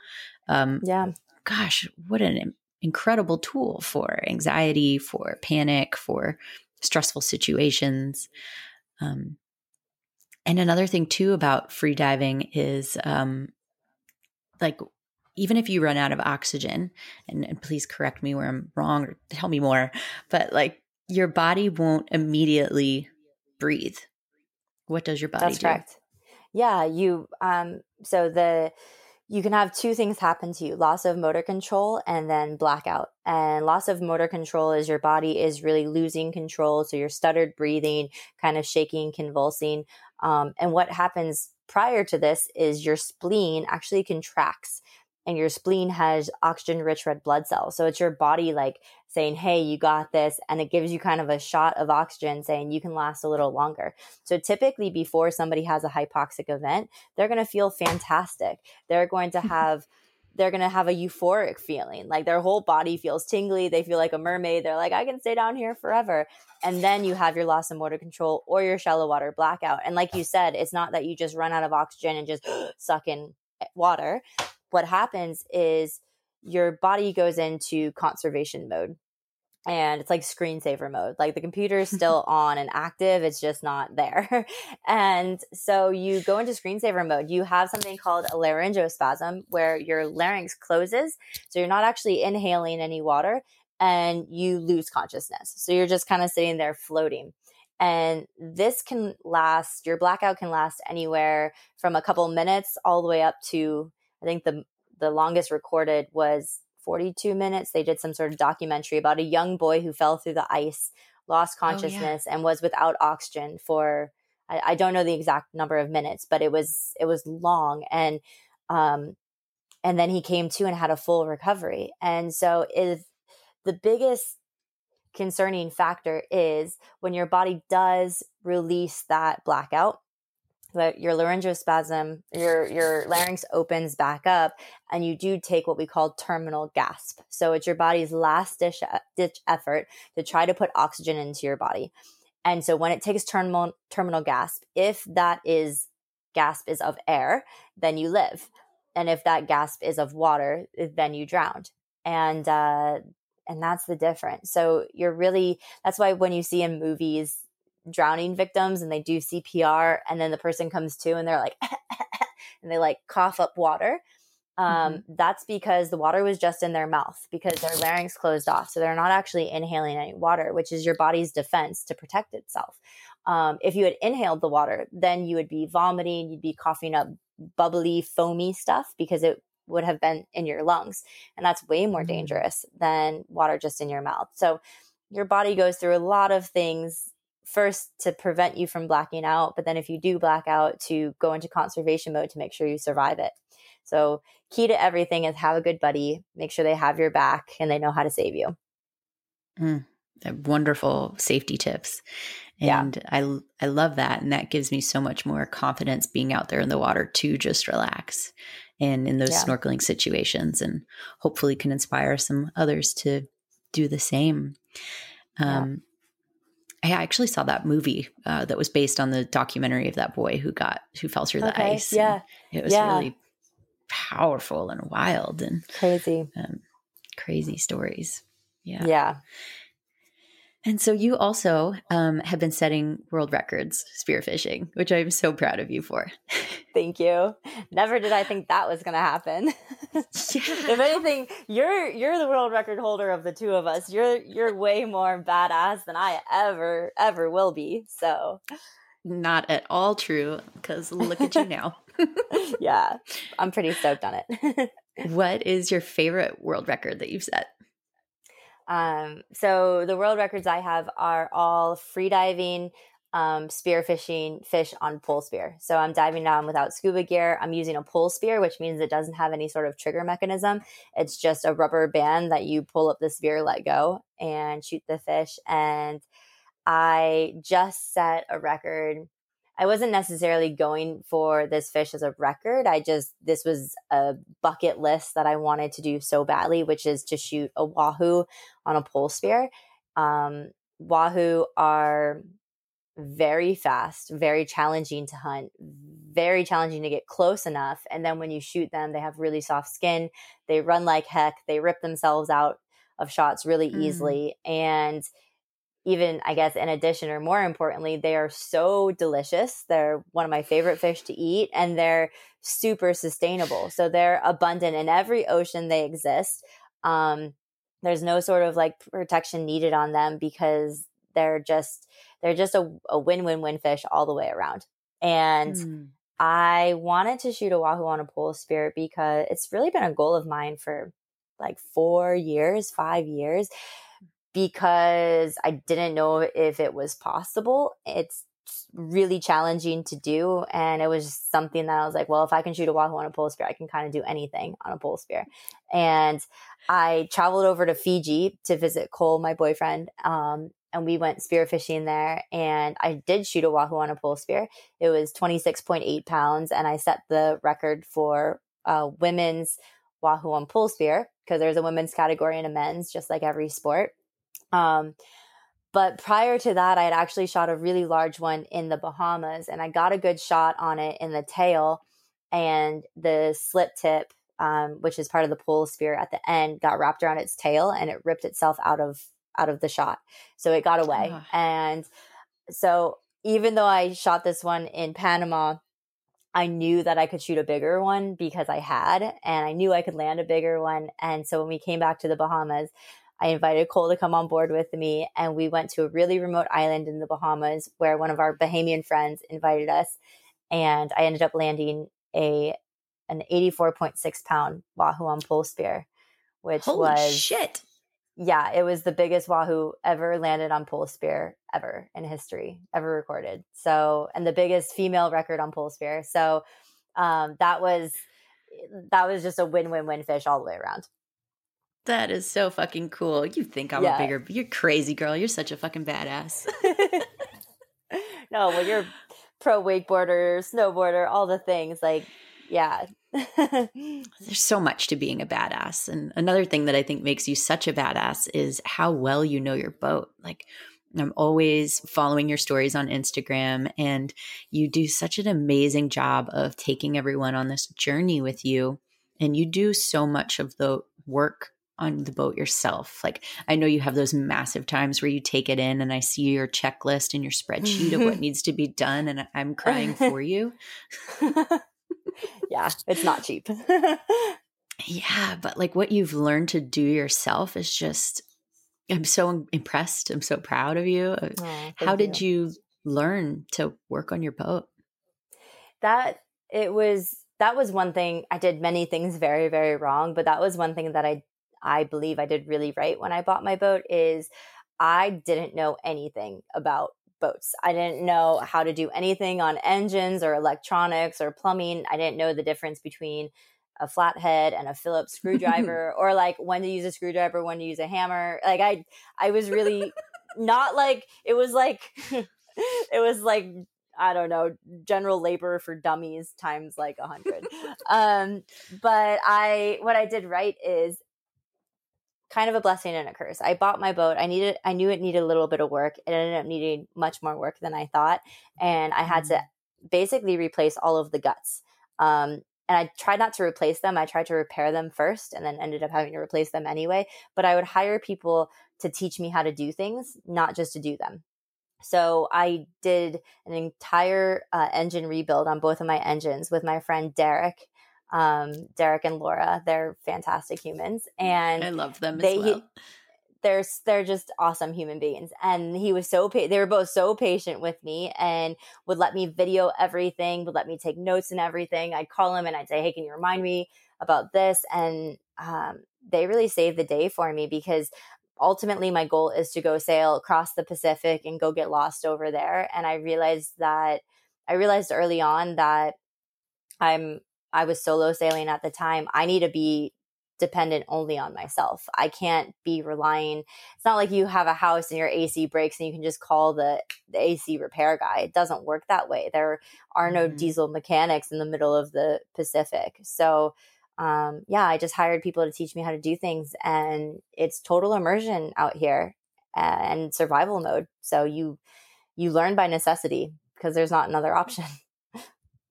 Speaker 2: Um, yeah.
Speaker 1: Gosh, what an incredible tool for anxiety, for panic, for stressful situations. Um, and another thing too about free diving is um, like even if you run out of oxygen, and, and, please correct me where I'm wrong or tell me more, but like your body won't immediately breathe. What does your body
Speaker 2: That's
Speaker 1: do?
Speaker 2: correct. Yeah, you um so the you can have two things happen to you loss of motor control and then blackout. And loss of motor control is your body is really losing control. So you're stuttered breathing, kind of shaking, convulsing. Um, and what happens prior to this is your spleen actually contracts and your spleen has oxygen rich red blood cells. So it's your body like saying, Hey, you got this. And it gives you kind of a shot of oxygen saying you can last a little longer. So typically before somebody has a hypoxic event, they're going to feel fantastic. They're going to have they're going to have a euphoric feeling. Like their whole body feels tingly. They feel like a mermaid. They're like, I can stay down here forever. And then you have your loss of motor control or your shallow water blackout. And like you said, it's not that you just run out of oxygen and just suck in eh, water. What happens is your body goes into conservation mode and it's like screensaver mode. Like the computer is still on and active, it's just not there. and so you go into screensaver mode. You have something called a laryngospasm where your larynx closes. So you're not actually inhaling any water and you lose consciousness. So you're just kind of sitting there floating. And this can last, your blackout can last anywhere from a couple minutes all the way up to, I think the, the longest recorded was 42 minutes. They did some sort of documentary about a young boy who fell through the ice, lost consciousness, oh, yeah. and was without oxygen for I, I, don't know the exact number of minutes, but it was it was long and um and then he came to and had a full recovery. And so if the biggest concerning factor is when your body does release that blackout your laryngospasm, your your larynx opens back up, and you do take what we call terminal gasp. So it's your body's last ditch, ditch effort to try to put oxygen into your body. And so when it takes terminal terminal gasp, if that is gasp is of air, then you live, and if that gasp is of water, then you drowned. And uh, and that's the difference. So you're really that's why when you see in movies drowning victims and they do CPR and then the person comes to and they're like and they like cough up water. Um, mm-hmm. That's because the water was just in their mouth because their larynx closed off. So they're not actually inhaling any water, which is your body's defense to protect itself. Um, if you had inhaled the water, then you would be vomiting, you'd be coughing up bubbly, foamy stuff because it would have been in your lungs. And that's way more mm-hmm. dangerous than water just in your mouth. So your body goes through a lot of things first to prevent you from blacking out, but then if you do black out, to go into conservation mode to make sure you survive it. So, key to everything is have a good buddy, make sure they have your back and they know how to save you.
Speaker 1: Mm, wonderful safety tips. And yeah. I I love that and that gives me so much more confidence being out there in the water to just relax and in those yeah. snorkeling situations and hopefully can inspire some others to do the same. Um, I actually saw that movie uh, that was based on the documentary of that boy who got who fell through the ice.
Speaker 2: Yeah,
Speaker 1: it was
Speaker 2: yeah.
Speaker 1: really powerful and wild and
Speaker 2: crazy,
Speaker 1: um, crazy stories. Yeah,
Speaker 2: yeah.
Speaker 1: And so you also um, have been setting world records spearfishing, which I'm so proud of you for.
Speaker 2: Thank you. Never did I think that was going to happen. yeah. If anything, you're you're the world record holder of the two of us. You're you're way more badass than I ever ever will be. So,
Speaker 1: not at all true because look at you now.
Speaker 2: yeah, I'm pretty stoked on it.
Speaker 1: what is your favorite world record that you've set?
Speaker 2: Um, so the world records I have are all free diving, um, spear fishing, fish on pole spear. So I'm diving down without scuba gear. I'm using a pole spear, which means it doesn't have any sort of trigger mechanism. It's just a rubber band that you pull up the spear, let go, and shoot the fish. And I just set a record I wasn't necessarily going for this fish as a record. I just, this was a bucket list that I wanted to do so badly, which is to shoot a wahoo on a pole spear. Um, wahoo are very fast, very challenging to hunt, very challenging to get close enough. And then when you shoot them, they have really soft skin. They run like heck. They rip themselves out of shots really mm. easily. And even I guess in addition or more importantly, they are so delicious. They're one of my favorite fish to eat and they're super sustainable. So they're abundant in every ocean they exist. Um, there's no sort of like protection needed on them because they're just they're just a, a win-win-win fish all the way around. And mm. I wanted to shoot a wahoo on a pole spirit because it's really been a goal of mine for like four years, five years, because I didn't know if it was possible. It's really challenging to do. And it was something that I was like, well, if I can shoot a wahoo on a pole spear, I can kind of do anything on a pole spear. And I traveled over to Fiji to visit Cole, my boyfriend. Um, and we went spearfishing there and I did shoot a wahoo on a pole spear. It was 26.8 pounds and I set the record for uh, women's wahoo on pole spear because there's a women's category and a men's just like every sport. Um, but prior to that, I had actually shot a really large one in the Bahamas and I got a good shot on it in the tail and the slip tip, um, which is part of the pole spear at the end, got wrapped around its tail and it ripped itself out of out of the shot. So it got away. And so even though I shot this one in Panama, I knew that I could shoot a bigger one because I had, and I knew I could land a bigger one. And so when we came back to the Bahamas, I invited Cole to come on board with me, and we went to a really remote island in the Bahamas where one of our Bahamian friends invited us, and I ended up landing a an 84.6 pound wahoo on pole spear, which
Speaker 1: Holy
Speaker 2: was
Speaker 1: shit.
Speaker 2: Yeah, it was the biggest wahoo ever landed on pole spear ever in history, ever recorded. So, and the biggest female record on pole spear. So, um, that was that was just a win-win-win fish all the way around.
Speaker 1: That is so fucking cool. You think I'm yeah. a bigger, you're crazy girl. You're such a fucking badass.
Speaker 2: no, well, you're pro wakeboarder, snowboarder, all the things, like, yeah.
Speaker 1: There's so much to being a badass. And another thing that I think makes you such a badass is how well you know your boat. Like, I'm always following your stories on Instagram, and you do such an amazing job of taking everyone on this journey with you. And you do so much of the work on the boat yourself. Like I know you have those massive times where you take it in and I see your checklist and your spreadsheet of what needs to be done and I'm crying for you.
Speaker 2: yeah, it's not cheap.
Speaker 1: yeah, but like what you've learned to do yourself is just I'm so impressed. I'm so proud of you. Oh, How did you. you learn to work on your boat?
Speaker 2: That it was that was one thing I did many things very very wrong, but that was one thing that I I believe I did really right when I bought my boat is I didn't know anything about boats. I didn't know how to do anything on engines or electronics or plumbing. I didn't know the difference between a flathead and a Phillips screwdriver or like when to use a screwdriver, when to use a hammer. Like I I was really not like it was like it was like I don't know, general labor for dummies times like a hundred. um, but I, what I did right is kind of a blessing and a curse. I bought my boat. I needed I knew it needed a little bit of work. It ended up needing much more work than I thought. And I had to mm. basically replace all of the guts. Um, and I tried not to replace them. I tried to repair them first and then ended up having to replace them anyway. But I would hire people to teach me how to do things, not just to do them. So I did an entire uh, engine rebuild on both of my engines with my friend Derek um, Derek and Laura. They're fantastic humans, and
Speaker 1: I love them they, well.
Speaker 2: They're they're just awesome human beings, and he was so pa- they were both so patient with me and would let me video everything, would let me take notes and everything. I'd call him and I'd say, "Hey, can you remind me about this?" And um, they really saved the day for me because ultimately my goal is to go sail across the Pacific and go get lost over there. And I realized that I realized early on that I'm I was solo sailing at the time, I need to be dependent only on myself. I can't be relying. It's not like you have a house and your AC breaks and you can just call the, the AC repair guy. It doesn't work that way. There are no mm-hmm. diesel mechanics in the middle of the Pacific. So, um, yeah, I just hired people to teach me how to do things, and it's total immersion out here and survival mode. So you you learn by necessity because there's not another option.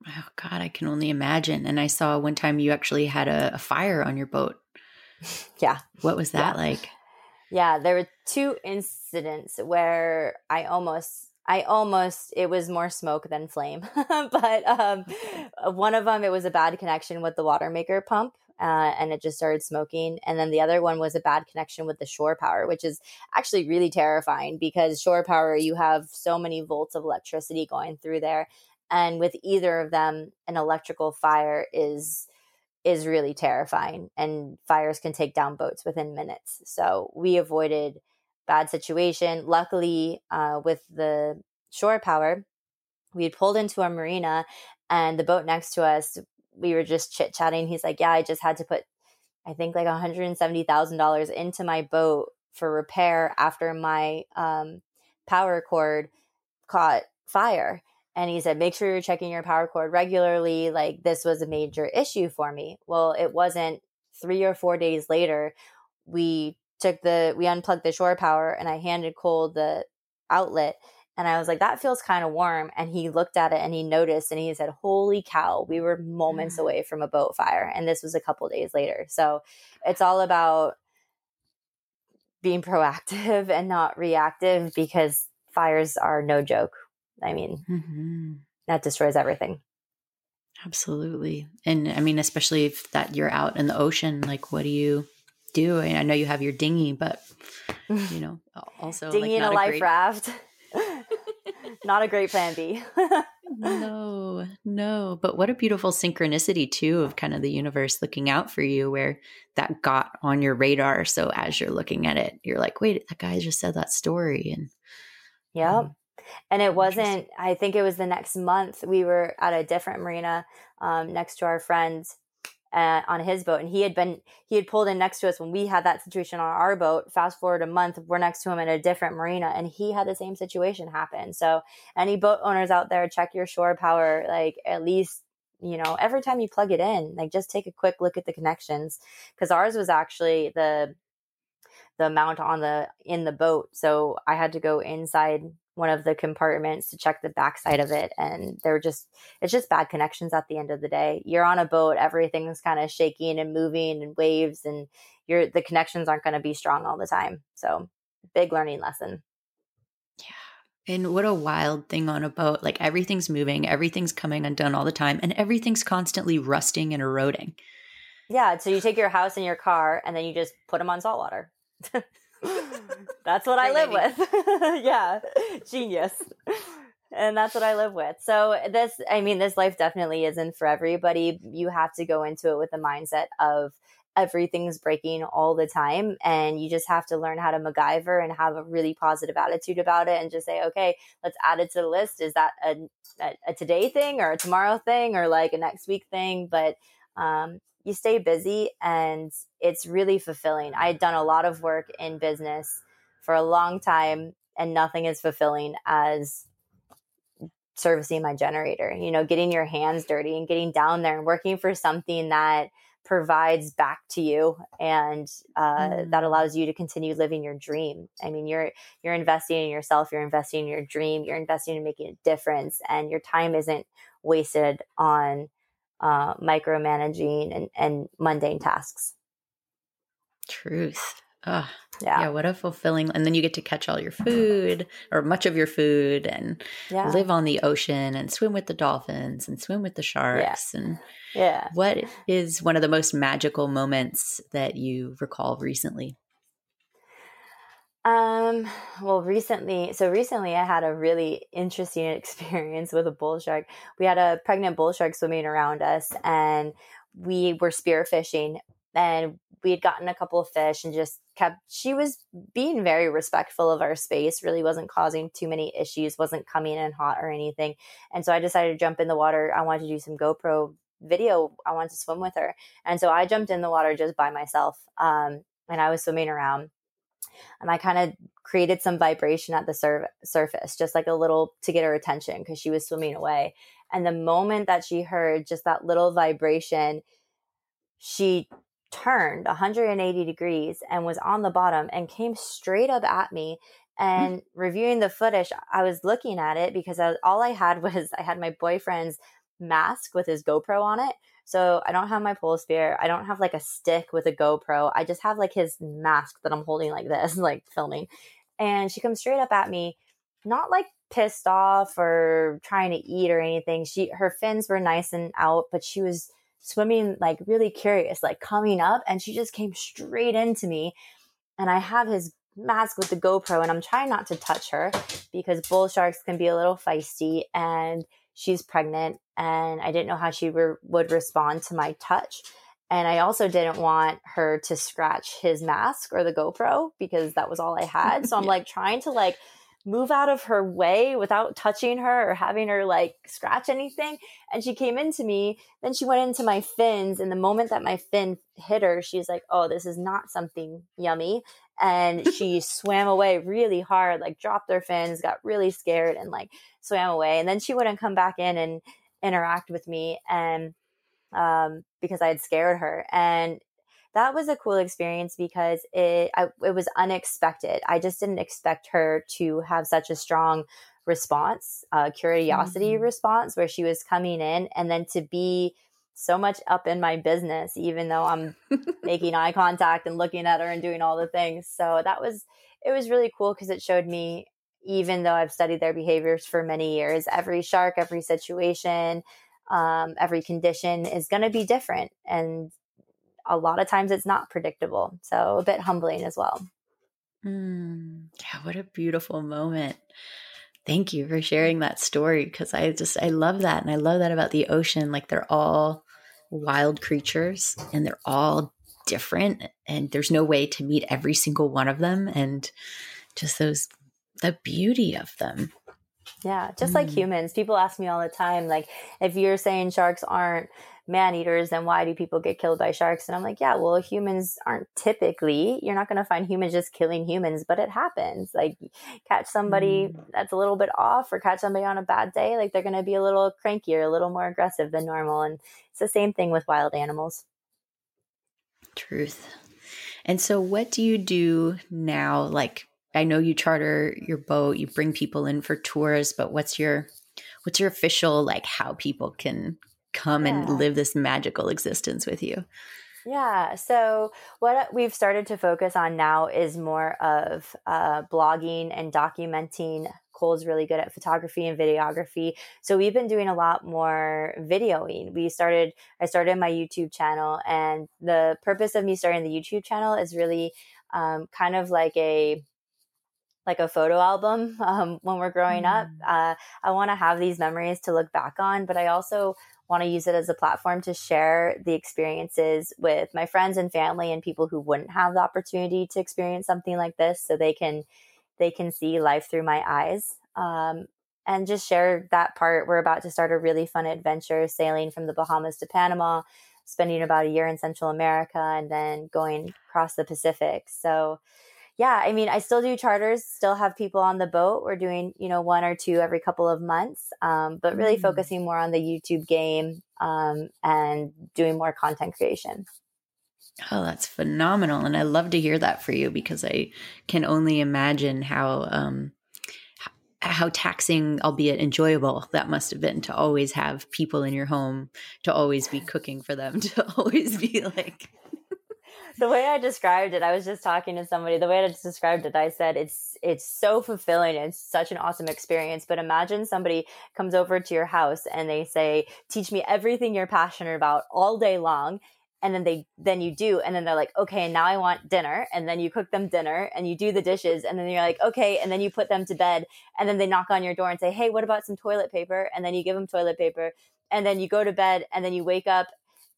Speaker 1: Oh God, I can only imagine. And I saw one time you actually had a, a fire on your boat.
Speaker 2: Yeah.
Speaker 1: What was that
Speaker 2: yeah.
Speaker 1: like?
Speaker 2: Yeah, there were two incidents where I almost I almost it was more smoke than flame, but um, one of them it was a bad connection with the water maker pump, uh, and it just started smoking. And then the other one was a bad connection with the shore power, which is actually really terrifying because shore power you have so many volts of electricity going through there, and with either of them, an electrical fire is is really terrifying, and fires can take down boats within minutes. So we avoided bad situation. Luckily, uh, with the shore power, we had pulled into a marina and the boat next to us, we were just chit chatting. He's like, Yeah, I just had to put, I think, like $170,000 into my boat for repair after my um, power cord caught fire. And he said, Make sure you're checking your power cord regularly. Like, this was a major issue for me. Well, it wasn't three or four days later. We took the we unplugged the shore power and I handed Cole the outlet and I was like, that feels kind of warm. And he looked at it and he noticed and he said, Holy cow, we were moments mm. away from a boat fire. And this was a couple days later. So it's all about being proactive and not reactive because fires are no joke. I mean, mm-hmm. that destroys everything.
Speaker 1: Absolutely. And I mean, especially if that you're out in the ocean, like what do you do. I, I know you have your dinghy, but you know, also
Speaker 2: dinghy like, and a life great... raft. not a great plan B.
Speaker 1: no, no. But what a beautiful synchronicity too of kind of the universe looking out for you where that got on your radar. So as you're looking at it, you're like, wait, that guy just said that story. And
Speaker 2: yeah. Um, and it wasn't, I think it was the next month we were at a different marina um, next to our friends uh, on his boat. And he had been he had pulled in next to us when we had that situation on our boat. Fast forward a month we're next to him in a different marina and he had the same situation happen. So any boat owners out there check your shore power like at least you know every time you plug it in like just take a quick look at the connections. Because ours was actually the the mount on the in the boat. So i had to go inside one of the compartments to check the backside of it and they're just it's just bad connections at the end of the day. You're on a boat everything's kind of shaking and moving and waves and your the connections aren't going to be strong all the time. So big learning lesson.
Speaker 1: Yeah. And what a wild thing on a boat. Like everything's moving everything's coming undone all the time and everything's constantly rusting and eroding.
Speaker 2: Yeah so you take your house and your car and then you just put them on salt water that's what I live with. yeah, genius. And that's what I live with. So, this, I mean, this life definitely isn't for everybody. You have to go into it with the mindset of everything's breaking all the time. And you just have to learn how to MacGyver and have a really positive attitude about it and just say, okay, let's add it to the list. Is that a, a, a today thing or a tomorrow thing or like a next week thing? But um, you stay busy and it's really fulfilling. I had done a lot of work in business for a long time and nothing is fulfilling as servicing my generator. You know, getting your hands dirty and getting down there and working for something that provides back to you and uh, mm. that allows you to continue living your dream. I mean, you're you're investing in yourself, you're investing in your dream, you're investing in making a difference, and your time isn't wasted on uh, micromanaging and, and mundane tasks.
Speaker 1: Truth. Oh, yeah. yeah, what a fulfilling and then you get to catch all your food or much of your food and yeah. live on the ocean and swim with the dolphins and swim with the sharks yeah. and
Speaker 2: yeah.
Speaker 1: What is one of the most magical moments that you recall recently?
Speaker 2: Um, well, recently, so recently I had a really interesting experience with a bull shark. We had a pregnant bull shark swimming around us and we were spearfishing and we had gotten a couple of fish and just kept, she was being very respectful of our space, really wasn't causing too many issues, wasn't coming in hot or anything. And so I decided to jump in the water. I wanted to do some GoPro video. I wanted to swim with her. And so I jumped in the water just by myself. Um, and I was swimming around and I kind of created some vibration at the sur- surface, just like a little to get her attention because she was swimming away. And the moment that she heard just that little vibration, she turned 180 degrees and was on the bottom and came straight up at me. Hmm. And mm-hmm. reviewing the footage, I was looking at it because I, all I had was I had my boyfriend's mask with his GoPro on it. So I don't have my pole spear. I don't have like a stick with a GoPro. I just have like his mask that I'm holding like this, like filming. And she comes straight up at me, not like pissed off or trying to eat or anything. She her fins were nice and out, but she was swimming like really curious, like coming up, and she just came straight into me. And I have his mask with the GoPro, and I'm trying not to touch her because bull sharks can be a little feisty, and she's pregnant, and I didn't know how she re- would respond to my touch. And I also didn't want her to scratch his mask or the GoPro because that was all I had. So I'm like trying to like move out of her way without touching her or having her like scratch anything. And she came into me. Then she went into my fins. And the moment that my fin hit her, she's like, oh, this is not something yummy. And she swam away really hard, like dropped her fins, got really scared and like swam away. And then she wouldn't come back in and interact with me. And um, because I had scared her. And that was a cool experience because it I, it was unexpected. I just didn't expect her to have such a strong response, uh, curiosity mm-hmm. response, where she was coming in, and then to be so much up in my business, even though I'm making eye contact and looking at her and doing all the things. So that was it was really cool because it showed me even though I've studied their behaviors for many years, every shark, every situation, um, every condition is going to be different. And a lot of times it's not predictable. So a bit humbling as well.
Speaker 1: Mm, yeah, what a beautiful moment. Thank you for sharing that story because I just, I love that. And I love that about the ocean. Like they're all wild creatures and they're all different. And there's no way to meet every single one of them. And just those, the beauty of them.
Speaker 2: Yeah, just mm. like humans. People ask me all the time, like, if you're saying sharks aren't man eaters, and why do people get killed by sharks? And I'm like, yeah, well, humans aren't typically, you're not going to find humans just killing humans, but it happens. Like, catch somebody mm. that's a little bit off or catch somebody on a bad day, like, they're going to be a little crankier, a little more aggressive than normal. And it's the same thing with wild animals.
Speaker 1: Truth. And so, what do you do now? Like, I know you charter your boat, you bring people in for tours, but what's your what's your official like how people can come yeah. and live this magical existence with you?
Speaker 2: Yeah. So, what we've started to focus on now is more of uh, blogging and documenting. Cole's really good at photography and videography. So, we've been doing a lot more videoing. We started, I started my YouTube channel, and the purpose of me starting the YouTube channel is really um, kind of like a like a photo album um, when we're growing mm. up. Uh, I want to have these memories to look back on, but I also want to use it as a platform to share the experiences with my friends and family and people who wouldn't have the opportunity to experience something like this, so they can they can see life through my eyes. Um, and just share that part. We're about to start a really fun adventure sailing from the Bahamas to Panama, spending about a year in Central America, and then going across the Pacific. So yeah, I mean, I still do charters, still have people on the boat. We're doing, you know, one or two every couple of months, um, but really mm. focusing more on the YouTube game um, and doing more content creation.
Speaker 1: Oh, that's phenomenal. And I love to hear that for you because I can only imagine how um how taxing, albeit enjoyable, that must have been to always have people in your home, to always be cooking for them, to always be like
Speaker 2: the way I described it, I was just talking to somebody. The way I described it, I said it's it's so fulfilling. It's such an awesome experience. But imagine somebody comes over to your house and they say, "Teach me everything you're passionate about all day long." And then they then you do, and then they're like, "Okay, and now I want dinner." And then you cook them dinner, and you do the dishes, and then you're like, "Okay," and then you put them to bed, and then they knock on your door and say, "Hey, what about some toilet paper?" And then you give them toilet paper, and then you go to bed, and then you wake up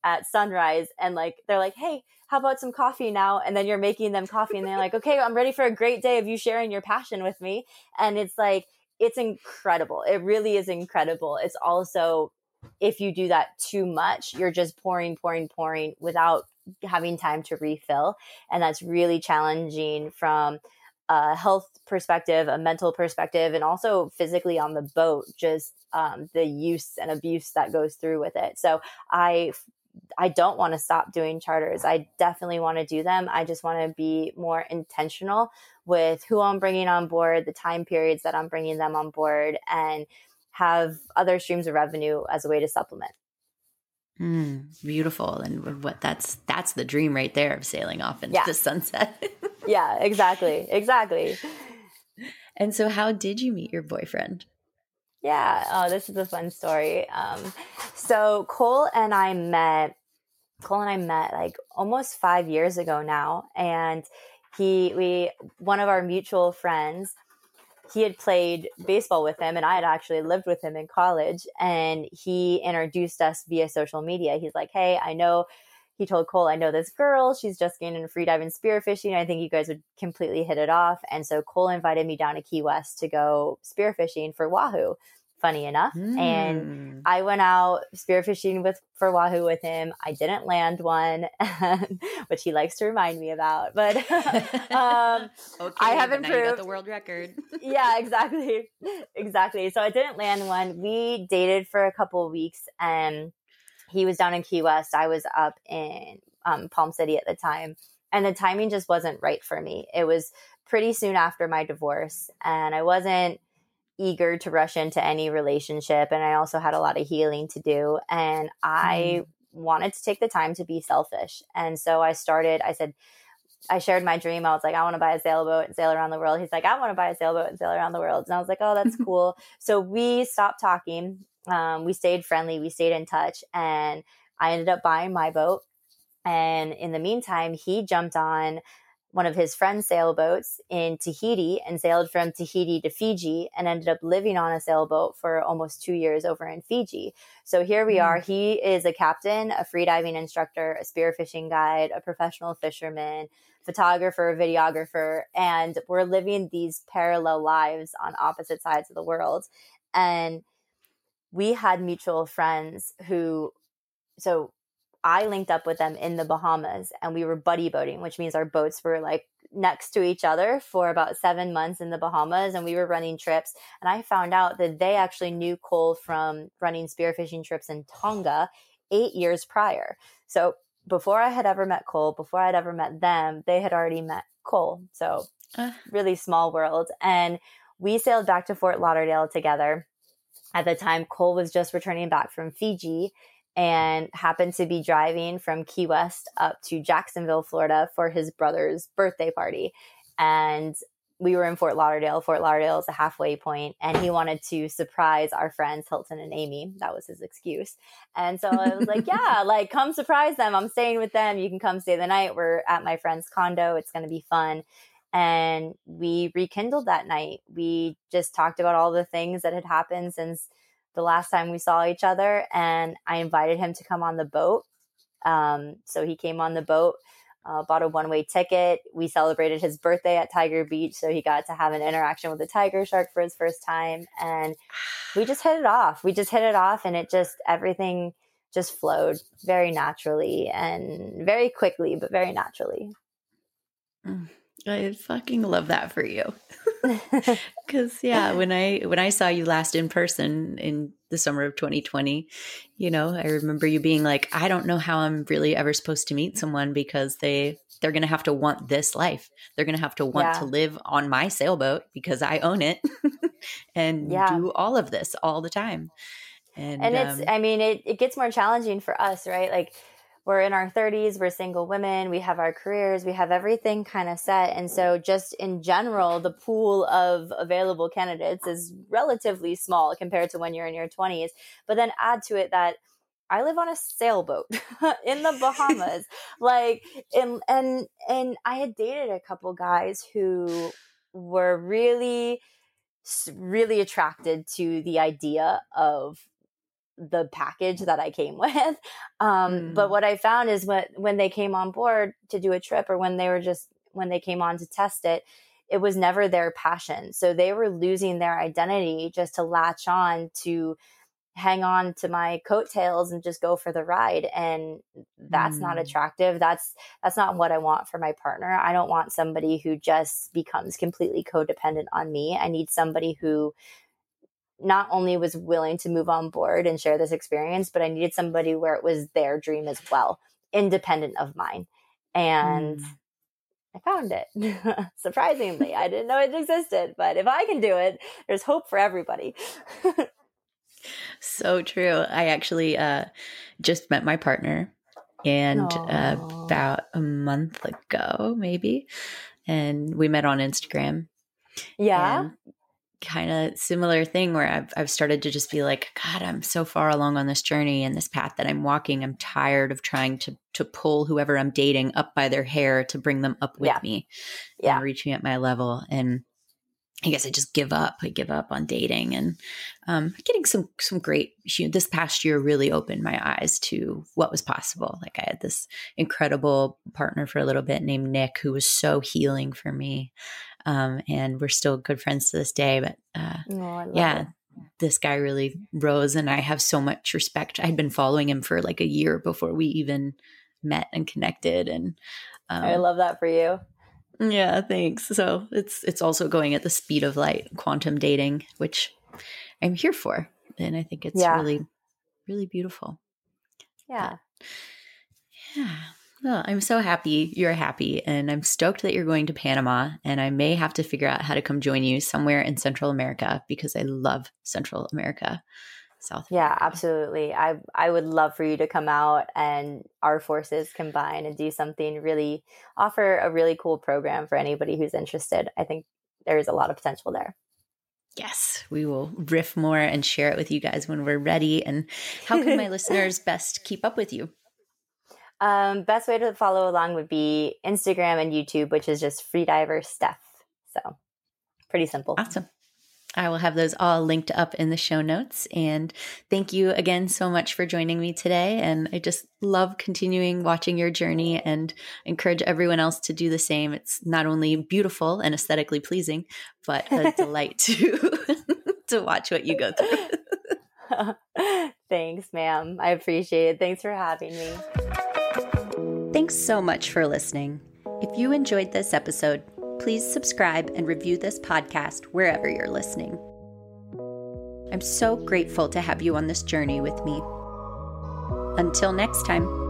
Speaker 2: at sunrise and like they're like hey how about some coffee now? And then you're making them coffee and they're like okay i'm ready for a great day of you sharing your passion with me. And it's like it's incredible. It really is incredible. It's also if you do that too much you're just pouring pouring pouring without having time to refill. And that's really challenging from a health perspective, a mental perspective, and also physically on the boat, just um, the use and abuse that goes through with it. So I I don't want to stop doing charters. I definitely want to do them. I just want to be more intentional with who I'm bringing on board, the time periods that I'm bringing them on board, and have other streams of revenue as a way to supplement.
Speaker 1: Mm, beautiful, and what that's that's the dream right there of sailing off into yeah. the sunset.
Speaker 2: yeah, exactly, exactly.
Speaker 1: And so, how did you meet your boyfriend?
Speaker 2: Yeah. Oh, this is a fun story. Um, so Cole and I met. Cole and I met like almost five years ago now, and he we one of our mutual friends he had played baseball with him and I had actually lived with him in college and he introduced us via social media. He's like, "Hey, I know he told Cole, I know this girl. She's just getting into free diving spearfishing. I think you guys would completely hit it off. And so Cole invited me down to Key West to go spearfishing for Wahoo funny enough. Mm. And hmm. I went out spearfishing with for Wahoo with him. I didn't land one, which he likes to remind me about. But um,
Speaker 1: okay, I have improved the world record.
Speaker 2: yeah, exactly, exactly. So I didn't land one. We dated for a couple weeks, and he was down in Key West. I was up in um, Palm City at the time, and the timing just wasn't right for me. It was pretty soon after my divorce, and I wasn't eager to rush into any relationship and I also had a lot of healing to do and I mm. wanted to take the time to be selfish. And so I started I said I shared my dream. I was like, I want to buy a sailboat and sail around the world. He's like, I want to buy a sailboat and sail around the world. And I was like, oh, that's cool. So we stopped talking. Um, we stayed friendly. We stayed in touch. And I ended up buying my boat. And in the meantime, he jumped on one of his friend's sailboats in Tahiti and sailed from Tahiti to Fiji and ended up living on a sailboat for almost two years over in Fiji. So here we mm. are. He is a captain, a freediving instructor, a spearfishing guide, a professional fisherman, photographer, videographer, and we're living these parallel lives on opposite sides of the world. And we had mutual friends who, so I linked up with them in the Bahamas and we were buddy boating, which means our boats were like next to each other for about seven months in the Bahamas and we were running trips. And I found out that they actually knew Cole from running spearfishing trips in Tonga eight years prior. So before I had ever met Cole, before I'd ever met them, they had already met Cole. So really small world. And we sailed back to Fort Lauderdale together. At the time, Cole was just returning back from Fiji and happened to be driving from Key West up to Jacksonville, Florida for his brother's birthday party. And we were in Fort Lauderdale. Fort Lauderdale is a halfway point, and he wanted to surprise our friends Hilton and Amy. That was his excuse. And so I was like, "Yeah, like come surprise them. I'm staying with them. You can come stay the night. We're at my friend's condo. It's going to be fun." And we rekindled that night. We just talked about all the things that had happened since the last time we saw each other, and I invited him to come on the boat. Um, so he came on the boat, uh, bought a one way ticket. We celebrated his birthday at Tiger Beach, so he got to have an interaction with a tiger shark for his first time, and we just hit it off. We just hit it off, and it just everything just flowed very naturally and very quickly, but very naturally.
Speaker 1: Mm. I fucking love that for you. Cuz yeah, when I when I saw you last in person in the summer of 2020, you know, I remember you being like, I don't know how I'm really ever supposed to meet someone because they they're going to have to want this life. They're going to have to want yeah. to live on my sailboat because I own it and yeah. do all of this all the time.
Speaker 2: And, and it's um, I mean, it it gets more challenging for us, right? Like we're in our 30s, we're single women, we have our careers, we have everything kind of set. And so, just in general, the pool of available candidates is relatively small compared to when you're in your 20s. But then add to it that I live on a sailboat in the Bahamas. like, and, and, and I had dated a couple guys who were really, really attracted to the idea of the package that I came with. Um, mm. But what I found is when when they came on board to do a trip, or when they were just when they came on to test it, it was never their passion. So they were losing their identity just to latch on to hang on to my coattails and just go for the ride and that's mm. not attractive that's that's not what i want for my partner i don't want somebody who just becomes completely codependent on me i need somebody who not only was willing to move on board and share this experience, but I needed somebody where it was their dream as well, independent of mine. And mm. I found it. Surprisingly, I didn't know it existed, but if I can do it, there's hope for everybody.
Speaker 1: so true. I actually uh, just met my partner and uh, about a month ago, maybe. And we met on Instagram
Speaker 2: Yeah.
Speaker 1: Kind of similar thing where I've, I've started to just be like, God, I'm so far along on this journey and this path that I'm walking. I'm tired of trying to to pull whoever I'm dating up by their hair to bring them up with
Speaker 2: Yeah.
Speaker 1: me
Speaker 2: Yeah.
Speaker 1: and reaching at my level. And I guess I just give up. I give up on dating and um, getting some some great. This past year really opened my eyes to what was possible. Like I had this incredible partner for a little bit named Nick, who was so healing for me, um, and we're still good friends to this day. But uh,
Speaker 2: Oh,
Speaker 1: yeah,
Speaker 2: it.
Speaker 1: this guy really rose, and I have so much respect. I had been following him for like a year before we even met and connected, and um,
Speaker 2: I love that for you.
Speaker 1: yeah, thanks. So it's it's also going at the speed of light, quantum dating, which I'm here for, and I think it's
Speaker 2: Yeah.
Speaker 1: really, really beautiful.
Speaker 2: Yeah.
Speaker 1: Yeah. Well, I'm so happy you're happy, and I'm stoked that you're going to Panama. And I may have to figure out how to come join you somewhere in Central America because I love Central America, South.
Speaker 2: Yeah,
Speaker 1: America.
Speaker 2: absolutely. I I would love for you to come out and our forces combine and do something really offer a really cool program for anybody who's interested. I think there's a lot of potential there.
Speaker 1: Yes, we will riff more and share it with you guys when we're ready. And how can my listeners best keep up with you?
Speaker 2: Um, best way to follow along would be Instagram and YouTube, which is just Freediver Steph. So pretty simple.
Speaker 1: Awesome. I will have those all linked up in the show notes. And thank you again so much for joining me today. And I just love continuing watching your journey and encourage everyone else to do the same. It's not only beautiful and aesthetically pleasing, but a delight to to watch what you go through.
Speaker 2: Thanks, ma'am. I appreciate it. Thanks for having me.
Speaker 1: Thanks so much for listening. If you enjoyed this episode, please subscribe and review this podcast wherever you're listening. I'm so grateful to have you on this journey with me. Until next time.